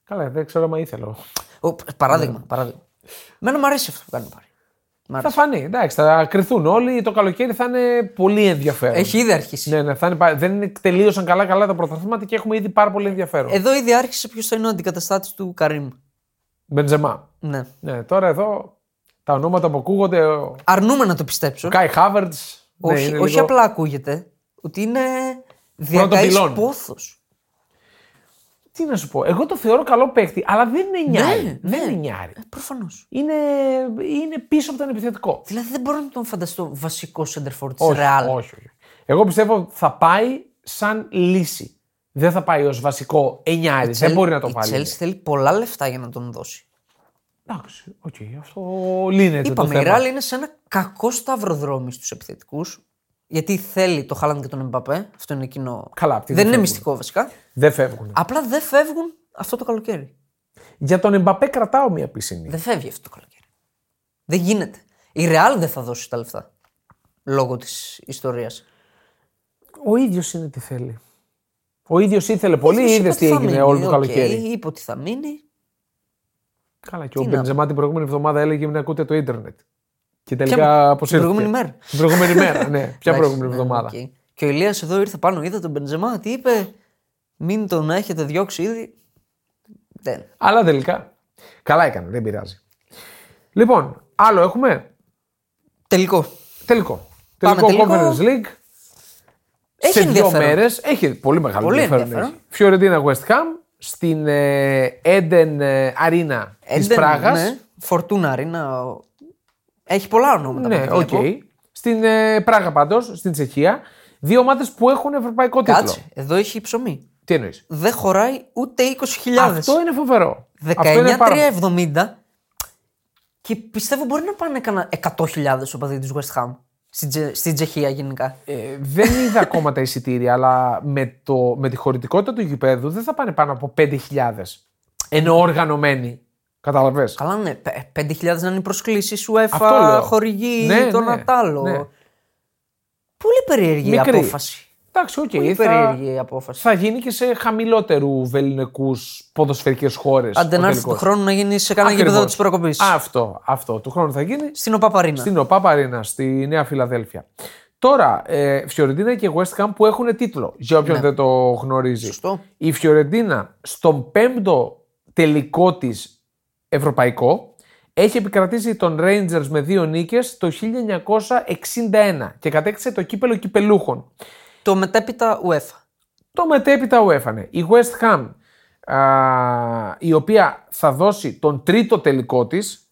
S1: Καλά, δεν ξέρω αν ήθελα.
S2: Ο, παράδειγμα,
S1: Ναι.
S2: παράδειγμα. Μένα μου αρέσει αυτό που κάνει η Πάρη. Μ'
S1: Θα
S2: αρέσει.
S1: φανεί. Εντάξει, θα κρυθούν όλοι. Το καλοκαίρι θα είναι πολύ ενδιαφέρον.
S2: Έχει ήδη αρχίσει.
S1: Ναι, ναι, θα είναι, πα- δεν είναι, τελείωσαν καλά-καλά τα πρωταθλήματα και έχουμε ήδη πάρα πολύ ενδιαφέρον.
S2: Εδώ ήδη άρχισε ποιος θα είναι ο αντικαταστάτης του Καρύμ.
S1: Μπεντζεμά.
S2: Ναι.
S1: Ναι, τώρα εδώ τα ονόματα που ακούγονται. Ο
S2: Αρνούμε να το πιστέψω.
S1: Κάι Χάβερτ.
S2: όχι, όχι απλά ακούγεται. Ότι είναι διακαής
S1: πυλών.
S2: πόθος.
S1: Τι να σου πω. Εγώ το θεωρώ καλό παίχτη, αλλά δεν είναι νιάρι.
S2: Ναι,
S1: δεν
S2: ναι.
S1: είναι νιάρι.
S2: Ε, Προφανώς.
S1: Είναι, είναι πίσω από τον επιθετικό.
S2: Δηλαδή δεν μπορώ να τον φανταστώ βασικό σεντερφόρ της
S1: Όχι,
S2: Ρεάλ.
S1: όχι, όχι. Εγώ πιστεύω θα πάει σαν λύση. Δεν θα πάει ως βασικό εννιάρι. Δεν μπορεί να το
S2: Η
S1: βάλει.
S2: Chelsea θέλει πολλά λεφτά για να τον δώσει.
S1: Εντάξει, οκ, αυτό λύνεται.
S2: Είπαμε,
S1: το
S2: η
S1: θέμα.
S2: Ρεάλ είναι σε ένα κακό σταυροδρόμι στους επιθετικούς. Γιατί θέλει το Χάλαντ και τον Εμπαπέ. Αυτό είναι εκείνο.
S1: Καλά, απ' τη
S2: δεν
S1: δεν
S2: είναι
S1: φεύγουν.
S2: μυστικό βασικά.
S1: Δεν φεύγουν.
S2: Απλά δεν φεύγουν αυτό το καλοκαίρι.
S1: Για τον Εμπαπέ κρατάω μία πισινή.
S2: Δεν φεύγει αυτό το καλοκαίρι. Δεν γίνεται. Η Ρεάλ δεν θα δώσει τα λεφτά. Λόγω της ιστορίας.
S1: Ο ίδιος είναι τι θέλει. Ο ίδιος ήθελε πολύ, είδες τι έγινε όλο το καλοκαίρι.
S2: είπε ότι θα μείνει.
S1: Καλά, και ο
S2: Τι να
S1: Μπεντζεμά την προηγούμενη εβδομάδα έλεγε μην ακούτε το ίντερνετ. Και τελικά
S2: Ποια-
S1: αποσύρθηκε.
S2: την προηγούμενη μέρα.
S1: Την προηγούμενη μέρα, ναι. Ποια
S2: Εντάξει,
S1: προηγούμενη
S2: ναι,
S1: εβδομάδα.
S2: οκ. Και ο Ηλίας εδώ ήρθε πάνω, είδε τον Μπεντζεμά, τι είπε. Μην τον έχετε διώξει ήδη. Δεν.
S1: Αλλά τελικά. Καλά έκανε, δεν πειράζει. Λοιπόν, άλλο έχουμε;
S2: Τελικό.
S1: Τελικό.
S2: Πάμε
S1: τελικό
S2: τελικό.
S1: Conference League.
S2: Έχει
S1: σε δύο
S2: ενδιαφέρον.
S1: μέρες. Έχει πολύ μεγάλο
S2: Πολύ
S1: ενδιαφέρον.
S2: ενδιαφέρον.
S1: έχει. Φιωρεντίνα West Ham στην ε, Eden ε, Arena της
S2: Eden,
S1: Πράγας.
S2: Ναι, Fortuna Arena. Έχει πολλά ονόματα.
S1: Ναι,
S2: από ό,τι
S1: οκ.
S2: βλέπω.
S1: Στην ε, Πράγα πάντως, στην Τσεχία. Δύο ομάδες που έχουν ευρωπαϊκό τίτλο.
S2: Κάτσε, εδώ έχει ψωμί.
S1: Τι εννοείς;
S2: Δεν χωράει ούτε 20.000.
S1: Αυτό είναι φοβερό. Αυτό είναι πάρα-
S2: 19-3-70 και πιστεύω μπορεί να πάνε κανένα 100.000 οπαδοί της West Ham στην, Τζε- στην Τσεχία γενικά.
S1: Ε, δεν είδα ακόμα τα εισιτήρια, αλλά με, το, με τη χωρητικότητα του γηπέδου δεν θα πάνε πάνω από 5.000. Ενώ οργανωμένοι. Κατάλαβες;
S2: Καλά, ναι. πε- 5.000 να είναι οι προσκλήσεις UEFA,
S1: Αυτό λέω.
S2: χορηγοί,
S1: Ναι,
S2: το
S1: ναι,
S2: Νατάλο.
S1: ναι.
S2: Πολύ περίεργη η
S1: Μικρή.
S2: απόφαση.
S1: Εντάξει, οκ.
S2: Πολύ
S1: θα,
S2: περίεργη η απόφαση.
S1: θα γίνει και σε χαμηλότερου βεληνικούς ποδοσφαιρικές χώρες.
S2: Άντε να έρθει του χρόνου να γίνει σε κανένα γήπεδο της προκοπής.
S1: Αυτό, αυτό. Του χρόνου θα γίνει
S2: Στην Οπαπαρίνα.
S1: στην ΟΠΑ Αρίνα, στη Νέα Φιλαδέλφια. Τώρα, ε, Φιωρεντίνα και West Ham που έχουν τίτλο, για όποιον δεν το γνωρίζει.
S2: Ναι. Σωστό.
S1: Η Φιωρεντίνα στον πέμπτο τελικό της ευρωπαϊκό έχει επικρατήσει τον Rangers με δύο νίκες το 1961 και κατέκτησε το κύπελο κυπελούχων.
S2: Το μετέπειτα UEFA.
S1: Το μετέπειτα UEFA, ναι. Η West Ham, α, η οποία θα δώσει τον τρίτο τελικό της,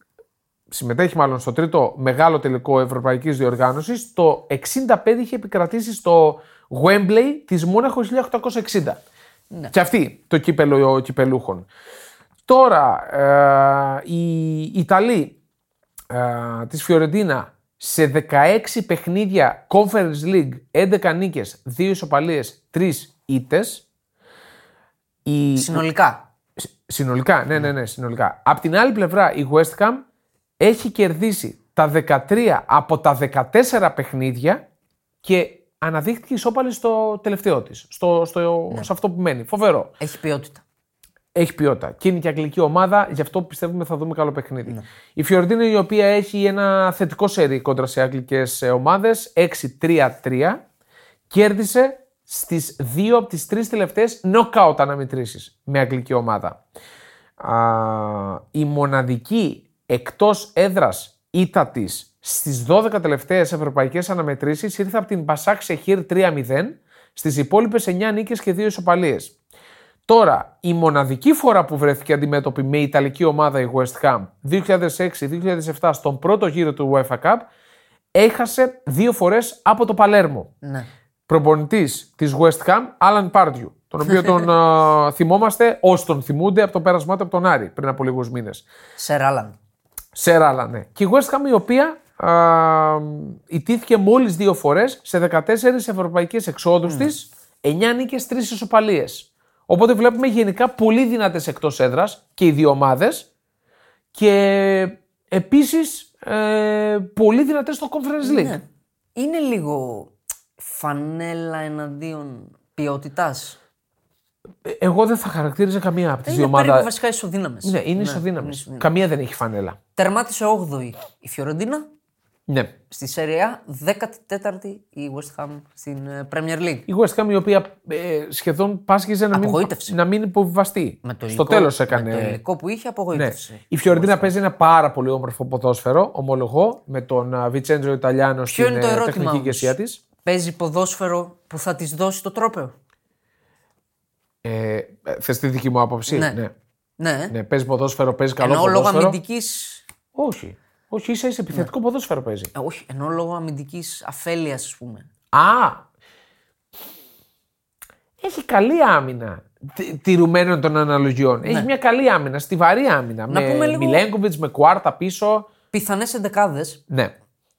S1: συμμετέχει μάλλον στο τρίτο μεγάλο τελικό ευρωπαϊκής διοργάνωσης, το 65 είχε επικρατήσει στο Wembley της Μόναχος 1860. Και αυτή το κύπελο κυπελούχων. Τώρα, ε, οι Ιταλοί ε, της Φιωρεντίνα σε 16 παιχνίδια Conference League, 11 νίκες, 2 ισοπαλίες, 3 ήττες. Η...
S2: Συνολικά.
S1: Συνολικά, ναι, ναι, ναι, συνολικά. Απ' την άλλη πλευρά, η West Ham έχει κερδίσει τα 13 από τα 14 παιχνίδια και αναδείχθηκε ισόπαλη στο τελευταίο της, στο, στο, σε αυτό που μένει. Φοβερό.
S2: Έχει ποιότητα.
S1: Έχει ποιότητα. Και είναι και αγγλική ομάδα, γι' αυτό πιστεύουμε θα δούμε καλό παιχνίδι. Η Φιωρντίνα η οποία έχει ένα θετικό σερί κόντρα σε αγγλικές ομάδες, 6-3-3, κέρδισε στις δύο από τις τρεις τελευταίες knockout αναμετρήσεις με αγγλική ομάδα. Α, η μοναδική εκτός έδρας ήττα της στις 12 τελευταίες ευρωπαϊκές αναμετρήσεις ήρθε από την Μπασάκ Σεχίρ 3-0, στις υπόλοιπες 9 νίκες και 2 ισοπαλίες. Τώρα, η μοναδική φορά που βρέθηκε αντιμέτωπη με Ιταλική ομάδα η West Ham 2006-2007 στον πρώτο γύρο του UEFA Cup έχασε δύο φορές από το Παλέρμο.
S2: Ναι.
S1: Προπονητής της West Ham, Alan Pardew, τον οποίο τον α, θυμόμαστε όσοι τον θυμούνται από το πέρασμά του από τον Άρη πριν από λίγους μήνες.
S2: Σε Ράλαν.
S1: Σε ράλα, ναι. Και η West Ham η οποία α, ιτήθηκε μόλις δύο φορές σε 14 ευρωπαϊκές εξόδους της, 9 νίκες, 3 ισοπαλίες. Οπότε βλέπουμε γενικά πολύ δυνατές εκτός έδρας και οι δύο ομάδες και επίσης ε, πολύ δυνατές στο Conference League.
S2: Ναι. Είναι λίγο φανέλα εναντίον ποιότητας;
S1: Ε, Εγώ δεν θα χαρακτήριζα καμία από τις δύο
S2: Είναι περίπου
S1: ομάδες.
S2: βασικά ισοδύναμες.
S1: Ναι, είναι ισοδύναμες. Καμία δεν έχει φανέλα.
S2: Τερμάτισε 8η η Φιωρεντίνα.
S1: Ναι.
S2: Στη Σεριά 14η η West Ham στην ε, Premier League.
S1: Η West Ham η οποία ε, σχεδόν πάσχιζε να μην,
S2: Απογοήτευσε.
S1: να μην υποβιβαστεί.
S2: Με το
S1: Στο
S2: υλικό-
S1: τέλος έκανε.
S2: Με το υλικό που είχε
S1: Ναι.
S2: απογοήτευσε.
S1: Η Φιωρεντίνα παίζει ένα πάρα πολύ όμορφο ποδόσφαιρο, ομολογώ, με τον Βιτσέντζο Ιταλιάνο
S2: Ποιο
S1: στην
S2: είναι το
S1: ε,
S2: ερώτημα
S1: τεχνική
S2: όμως;
S1: ηγεσία της.
S2: Παίζει ποδόσφαιρο που θα της δώσει το τρόπαιο.
S1: Ε, Θες τη δική μου άποψη;
S2: Ναι.
S1: ναι.
S2: Ναι,
S1: Ναι, παίζει ποδόσφαιρο, παίζει καλό
S2: ενώ λόγω
S1: ποδόσφαιρο.
S2: αμυντική.
S1: Όχι. Όχι, ίσα ίσα επιθετικό ποδόσφαιρο παίζει.
S2: Ε, όχι, ενώ λόγω αμυντικής αφέλειας, ας πούμε.
S1: Α! Έχει καλή άμυνα. τι- Τηρουμένων των αναλογιών. Έχει μια καλή άμυνα, στιβαρή άμυνα.
S2: Ναι. Να
S1: με
S2: πούμε λίγο-
S1: Μιλέγκοβιτ, με κουάρτα πίσω.
S2: Πιθανές εντεκάδες,
S1: Ναι.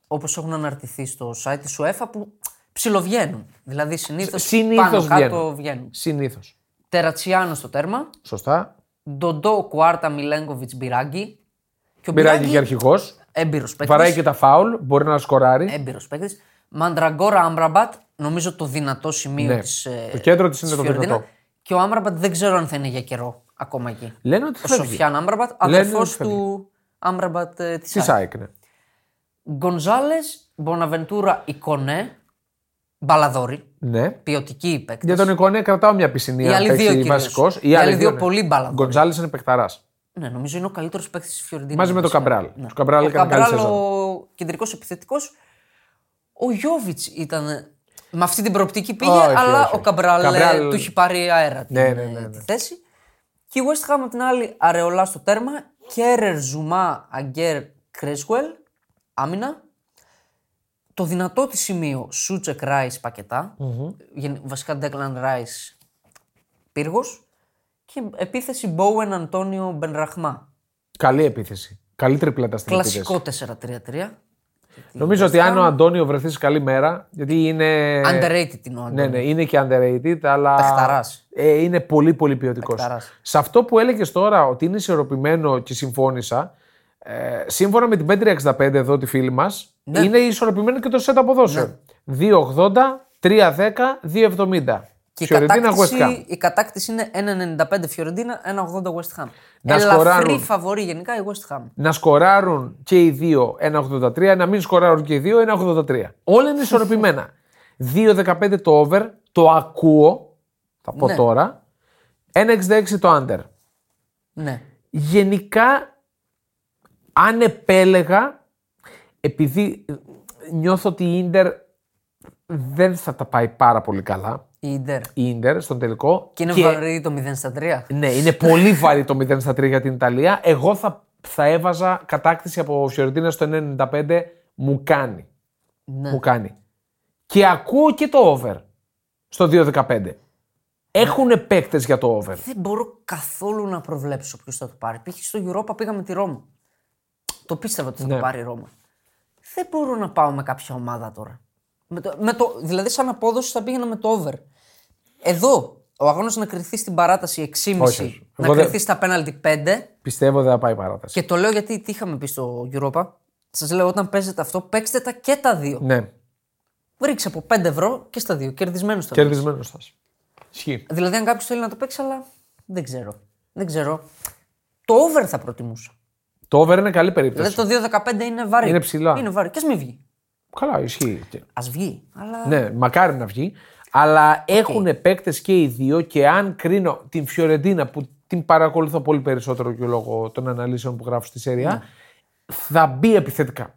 S2: όπως έχουν αναρτηθεί στο site της UEFA, που ψιλοβγαίνουν. Δηλαδή συνήθως
S1: Συνήθως
S2: πάνω κάτω
S1: βγαίνουν.
S2: βγαίνουν.
S1: Συνήθως.
S2: Τερατσιάνο στο τέρμα,
S1: Σωστά.
S2: Ντοντό, Κουάρτα, Μιλένκοβιτς, Μπιράγκι. Και ο
S1: Μπιράγκι και αρχηγός.
S2: έμπειρος παίκτης.
S1: Βαράει και τα φάουλ. Μπορεί να σκοράρει.
S2: Έμπειρος παίκτης. Μαντραγκόρα Άμραμπατ, νομίζω το δυνατό σημείο
S1: Ναι.
S2: της, ε,
S1: Το κέντρο της είναι
S2: της
S1: το
S2: Φιωρεντίνα.
S1: δυνατό.
S2: Και ο Άμραμπατ δεν ξέρω αν θα είναι για καιρό ακόμα εκεί.
S1: Λένε ότι
S2: Ο
S1: φεύγει.
S2: Σοφιάν Άμραμπατ,
S1: Λένε
S2: αδερφός
S1: ότι φεύγει.
S2: του Άμραμπατ ε, της
S1: της ΑΕΚ, ναι.
S2: Γκονζάλες, Μποναβεντούρα, Ικονέ, Μπαλαδόρη.
S1: ναι.
S2: Ποιοτική παίκτης.
S1: Για τον Εικόνε κρατάω μια πισινή.
S2: Οι
S1: αν
S2: άλλοι
S1: παίξει
S2: δύο κυρίως.
S1: βασικός.
S2: Οι άλλοι δύο
S1: ναι.
S2: πολύ μπαλαδόροι.
S1: Γκοντζάλη είναι παιχταράς.
S2: Ναι, νομίζω είναι ο καλύτερος παίκτης της Φιωρεντίνας.
S1: Μαζί με τον Καμπράλ. Ο Καμπράλ
S2: Ο
S1: έκανε καλή
S2: Καμπράλ,
S1: σεζόν.
S2: ο κεντρικός επιθετικός. Ο Γιώβιτς ήταν. Με αυτή την προοπτική πήγε,
S1: Όχι,
S2: αλλά
S1: όχι.
S2: ο Καμπράλ, ε,
S1: Καμπράλ-
S2: του έχει πάρει αέρα την,
S1: Ναι, ναι,
S2: ε,
S1: ναι, ναι.
S2: τη θέση. Και η West Ham από την άλλη, αρεολά στο τέρμα. Κέρερ, Ζουμά, Αγκέρ, Κρέσουελ, άμυνα. Το δυνατό της σημείο, Σούτσεκ, Ράις, πακετά. Γενι- Βασικά Ντέκλαν Ράι, πύργος. Και επίθεση Μπόουεν Αντώνιο Μπενραχμά.
S1: Καλή επίθεση. Καλή τριπλέτα στην επίθεση.
S2: Κλασικό 4-3-3.
S1: Νομίζω ότι αν ο Αντώνιο βρεθείς σε καλή μέρα, γιατί είναι.
S2: Underrated είναι ο
S1: Ναι,
S2: Αντώνιο.
S1: ναι, είναι και underrated, αλλά.
S2: Παιχταράς.
S1: Ε, είναι πολύ, πολύ ποιοτικός.
S2: Παιχταράς.
S1: Σε αυτό που έλεγες τώρα ότι είναι ισορροπημένο και συμφώνησα, ε, σύμφωνα με την 565 εδώ τη φίλη μας,
S2: Ναι.
S1: είναι ισορροπημένο και το set αποδόσεων. 2,80, 3,10, 2,70.
S2: Και η
S1: Φιωρεντίνα, West Ham.
S2: κατάκτηση, η κατάκτηση είναι 1,95 Φιωρεντίνα, 1,80 West Ham.
S1: Να
S2: Ελαφρύ
S1: σκοράρουν.
S2: φαβορή γενικά η West Ham.
S1: να σκοράρουν και οι δύο 1,83, να μην σκοράρουν και οι δύο 1,83. Όλα είναι ισορροπημένα. 2,15 το over, το ακούω, θα πω
S2: Ναι.
S1: τώρα. 1,66 το under.
S2: Ναι.
S1: Γενικά, αν επέλεγα, επειδή νιώθω ότι η Ίντερ δεν θα τα πάει πάρα πολύ καλά,
S2: Η Ιντερ.
S1: η Ίντερ στον τελικό.
S2: Και είναι βαρύ το 0 στα 3.
S1: Ναι, είναι πολύ βαρύ το 0 στα 3 για την Ιταλία. Εγώ θα, θα έβαζα κατάκτηση από Φιωρεντίνα στο 1,95. Μου κάνει.
S2: Ναι.
S1: Μου κάνει. Και ακούω και το over στο 2,15. Έχουν παίκτες για το over.
S2: Δεν μπορώ καθόλου να προβλέψω ποιος θα το πάρει. Π.χ. στο Europa πήγα με τη Ρώμα. Το πίστευα ότι θα
S1: Ναι.
S2: το πάρει η Ρώμα. Δεν μπορώ να πάω με κάποια ομάδα τώρα. Με το, με το, δηλαδή, σαν απόδοση θα πήγαινα με το over. Εδώ, ο αγώνας να κρυθεί στην παράταση 6,5,
S1: Όχι, όχι.
S2: να
S1: Εγώ δεν-
S2: κρυθεί στα penalty 5.
S1: Πιστεύω δεν θα πάει παράταση.
S2: Και το λέω γιατί τι είχαμε πει στο Europa. Σας λέω, όταν παίζετε αυτό, παίξτε τα και τα δύο.
S1: Ναι,
S2: Ρίξε από 5 ευρώ και στα δύο. Κερδισμένος θα βγεις.
S1: κερδισμένος θα. είσαι. Ισχύει.
S2: Δηλαδή, αν κάποιος θέλει να το παίξει, αλλά δεν ξέρω. Δεν ξέρω. Το over θα προτιμούσα.
S1: Το over είναι καλή περίπτωση.
S2: Δηλαδή, το 2-15 είναι βαρύ.
S1: Είναι ψηλά.
S2: Είναι βαρύ. Και ας μην βγει.
S1: Καλά, ισχύει.
S2: Α βγει. Αλλά.
S1: Ναι, μακάρι να βγει. Αλλά έχουν παίκτες και οι δύο και αν κρίνω την Φιωρεντίνα που την παρακολουθώ πολύ περισσότερο και λόγω των αναλύσεων που γράφω στη Σέρια, θα μπει επιθετικά.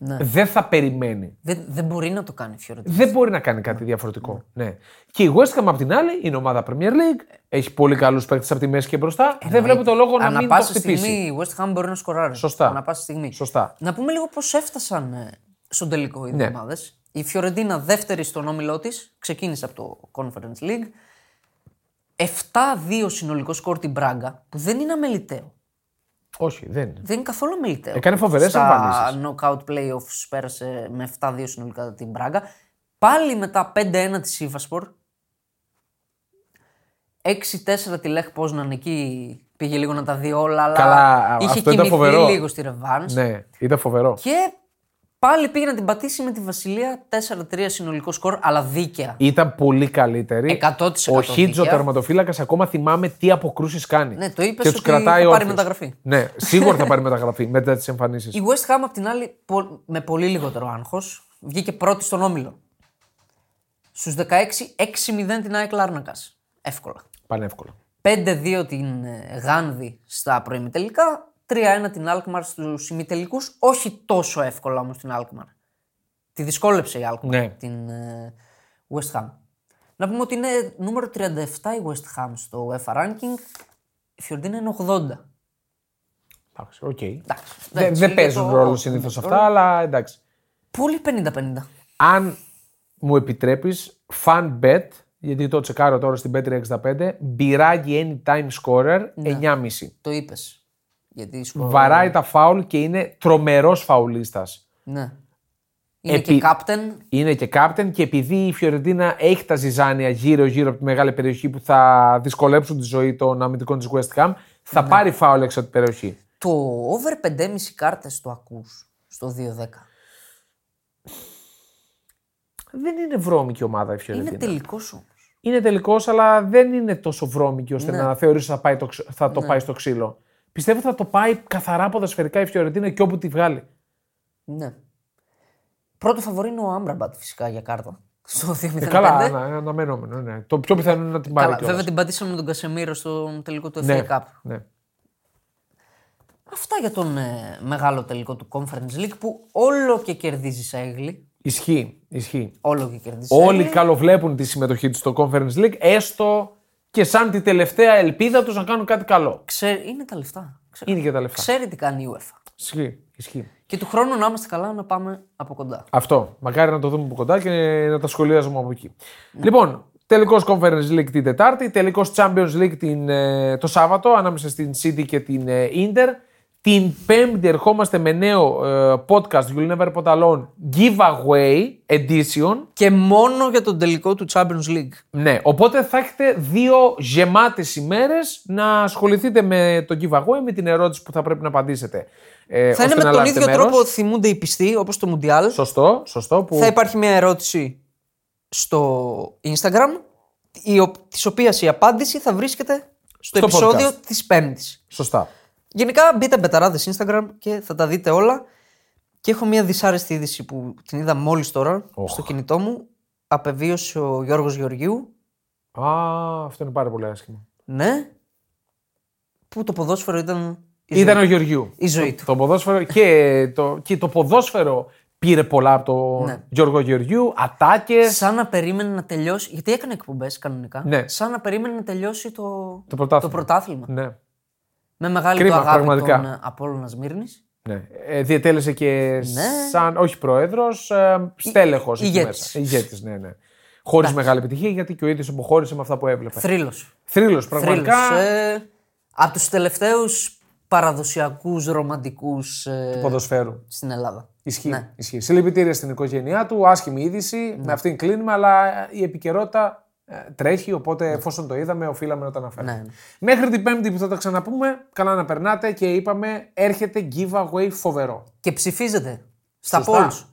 S2: Ναι.
S1: Δεν θα περιμένει.
S2: Δεν, δεν μπορεί να το κάνει η Φιωρεντίνα.
S1: Δεν μπορεί να κάνει κάτι διαφορετικό. Ναι. Και η West Ham απ' την άλλη είναι ομάδα Premier League. Έχει πολύ καλούς παίκτες από τη μέση και μπροστά. Δεν βλέπω το λόγο να
S2: Ανά
S1: μην το
S2: πάσα
S1: χτυπήσει.
S2: στιγμή η West Ham μπορεί να σκοράρει.
S1: Σωστά.
S2: Ανά πάσα στιγμή.
S1: Σωστά.
S2: Να πούμε λίγο πώς έφτασαν ε, στον τελικό οι
S1: Ναι.
S2: δύο ομάδες. Η Φιωρεντίνα δεύτερη στον όμιλό της, ξεκίνησε από το Conference League. 7-2 συνολικό σκορ την Μπράγκα, που δεν είναι αμεληταίο.
S1: Όχι, δεν είναι.
S2: Δεν είναι καθόλου αμεληταίο.
S1: Έκανε φοβερές
S2: Στα
S1: εμφανίσεις.
S2: knockout playoffs πέρασε με 7-2 συνολικά την Μπράγκα. Πάλι μετά 5-1 της Σίβασπορ. 6-4 τη Λέχ Πόσναν εκεί πήγε λίγο να τα δει όλα, αλλά
S1: Καλά,
S2: είχε
S1: αυτό ήταν
S2: κοιμηθεί
S1: φοβερό.
S2: λίγο στη Ρεβάνς.
S1: Ναι, ήταν φοβερό.
S2: Και πάλι πήγε να την πατήσει με τη Βασιλεία 4-3 συνολικό σκορ, αλλά δίκαια.
S1: Ήταν πολύ καλύτερη.
S2: 100%
S1: Ο Χίτζο
S2: δίκαια.
S1: τερματοφύλακας ακόμα θυμάμαι τι αποκρούσεις κάνει.
S2: Ναι, το είπες
S1: και τους
S2: ότι
S1: κρατάει
S2: θα πάρει
S1: όρθιους.
S2: μεταγραφή.
S1: Ναι, σίγουρα θα πάρει μεταγραφή μετά τι εμφανίσεις.
S2: Η West Ham απ' την άλλη πο- με πολύ λιγότερο άγχος βγήκε πρώτη στον όμιλο. Στους 16, 6-0 την ΑΕΚ Λάρνακας. Εύκολα.
S1: Πανεύκολα.
S2: 5-2 την ε, Γάνδη στα προημιτελικά. 3-1 την Αλκμαρ στους ημιτελικούς. Όχι τόσο εύκολα όμως την Αλκμαρ. Τη δυσκόλεψε η Αλκμαρ
S1: Ναι.
S2: την ε, West Ham. Να πούμε ότι είναι νούμερο 37 η West Ham στο UEFA ranking. Η Φιωρεντίνα είναι 80.
S1: Εντάξει, οκ.
S2: Εντάξει,
S1: Δεν,
S2: εντάξει,
S1: δεν
S2: για
S1: παίζουν
S2: το-
S1: ρόλο συνήθως αυτά, αλλά εντάξει.
S2: Πολύ 50-50.
S1: Αν μου επιτρέπεις, fun bet, γιατί το τσεκάρω τώρα στην Bet365, Μπιράγκι anytime scorer
S2: Ναι.
S1: 9,5.
S2: Το είπες. Γιατί σκο...
S1: Βαράει τα φάουλ και είναι τρομερός φαουλίστας.
S2: Ναι. Είναι
S1: Επί-
S2: και captain.
S1: Είναι και captain και επειδή η Φιωρεντίνα έχει τα ζυζάνια γύρω-γύρω από τη μεγάλη περιοχή που θα δυσκολέψουν τη ζωή των αμυντικών της West Ham, θα
S2: Ναι.
S1: πάρει φάουλ έξω από την περιοχή.
S2: Το over 5,5 κάρτες το ακούς στο 2-10.
S1: Δεν είναι βρώμικη ομάδα η
S2: Είναι
S1: Φιωρεντίνα.
S2: τελικός όμως.
S1: Είναι τελικός, αλλά δεν είναι τόσο βρώμικη ώστε
S2: Ναι.
S1: να θεωρήσει θα, πάει το, ξ- θα το πάει στο ξύλο. Πιστεύω θα το πάει καθαρά ποδοσφαιρικά η Φιωρεντίνα και όπου τη βγάλει.
S2: Ναι. Πρώτο φαβορή είναι ο Άμπραμπατ φυσικά για κάρτα. Στο 2-05.
S1: Ε, καλά, ανα, αναμενόμενο. Ναι. Το πιο πιθανό είναι να την πάρει.
S2: Καλά,
S1: κιόλας.
S2: βέβαια την πατήσαμε με τον Κασεμίρο στο τελικό του FA
S1: ναι,
S2: Cup.
S1: ναι.
S2: Αυτά για τον ε, μεγάλο τελικό του Conference League που όλο και κερδίζει Σέγλι.
S1: Ισχύει. ισχύει.
S2: Όλο και κερδίζει
S1: Όλοι
S2: Σέγλι.
S1: καλοβλέπουν τη συμμετοχή τους στο Conference League, έστω και σαν τη τελευταία ελπίδα τους να κάνουν κάτι καλό.
S2: Ξέρει, είναι τα λεφτά. Ξέρει,
S1: Είναι και τα λεφτά.
S2: ξέρει τι κάνει η UEFA.
S1: Ισχύει. ισχύει.
S2: Και του χρόνου να είμαστε καλά να πάμε από κοντά.
S1: Αυτό. Μακάρι να το δούμε από κοντά και να τα σχολιάζουμε από εκεί. Λοιπόν, τελικός Conference League την Τετάρτη, τελικός Champions League την, ε, το Σάββατο ανάμεσα στην City και την ε, Inter. Την Πέμπτη ερχόμαστε με νέο ε, podcast You'll Never Put Alone Giveaway Edition.
S2: Και μόνο για τον τελικό του Champions League.
S1: Ναι, οπότε θα έχετε δύο γεμάτες ημέρες να ασχοληθείτε με το giveaway, με την ερώτηση που θα πρέπει να απαντήσετε. Ε,
S2: Θα είναι
S1: ώστε
S2: με
S1: να
S2: τον
S1: λάβετε
S2: ίδιο
S1: μέρος.
S2: τρόπο θυμούνται οι πιστοί, όπως το Μουντιάλ.
S1: Σωστό, σωστό. Που...
S2: Θα υπάρχει μια ερώτηση στο Instagram, η ο- της οποίας η απάντηση θα βρίσκεται στο,
S1: Στο
S2: επεισόδιο
S1: podcast.
S2: της Πέμπτης.
S1: Σωστά.
S2: Γενικά μπείτε μπεταράδες Instagram και θα τα δείτε όλα. Και έχω μια δυσάρεστη είδηση που την είδα μόλις τώρα στο κινητό μου. Απεβίωσε ο Γιώργος Γεωργίου.
S1: Α, αυτό είναι πάρα πολύ άσχημο.
S2: Ναι. Που το ποδόσφαιρο ήταν η
S1: Ήταν ο
S2: ζωή,
S1: Γεωργιού.
S2: η ζωή
S1: το,
S2: του.
S1: το ποδόσφαιρο και το, και το ποδόσφαιρο πήρε πολλά από τον
S2: Ναι.
S1: Γιώργο Γεωργιού. Ατάκες.
S2: Σαν να περίμενε να τελειώσει. Γιατί έκανε εκπομπές κανονικά.
S1: Ναι.
S2: Σαν να περίμενε να τελειώσει το,
S1: Το πρωτάθλημα.
S2: το πρωτάθλημα.
S1: Ναι.
S2: Με μεγάλη
S1: Κρίμα,
S2: του αγάπη
S1: πραγματικά.
S2: τον ε, Απόλλωνας Μύρνης.
S1: ναι. Ε, διετέλεσε και
S2: Ναι.
S1: σαν, όχι πρόεδρος, ε, στέλεχος.
S2: ηγέτης.
S1: Ηγέτης, ναι, ναι. Χωρίς μεγάλη επιτυχία γιατί και ο ίδιος αποχώρησε με αυτά που έβλεπε.
S2: Θρύλος.
S1: Θρύλος, πραγματικά.
S2: Θρύλος. Ε, από τους τελευταίους παραδοσιακούς ρομαντικούς ε,
S1: Ποδοσφαίρου.
S2: στην Ελλάδα.
S1: Ισχύει.
S2: Ναι.
S1: Ισχύει. Συλληπιτήρια στην οικογένειά του. Άσχημη είδηση. Με αυτήν κλείνουμε, αλλά η επικαιρότητα ε, τρέχει. Οπότε, εφόσον το είδαμε, οφείλαμε να το αναφέρουμε.
S2: Ναι, ναι.
S1: Μέχρι την Πέμπτη που θα τα ξαναπούμε, καλά να περνάτε και είπαμε έρχεται giveaway φοβερό.
S2: Και ψηφίζετε στα
S1: Σωστά.
S2: polls.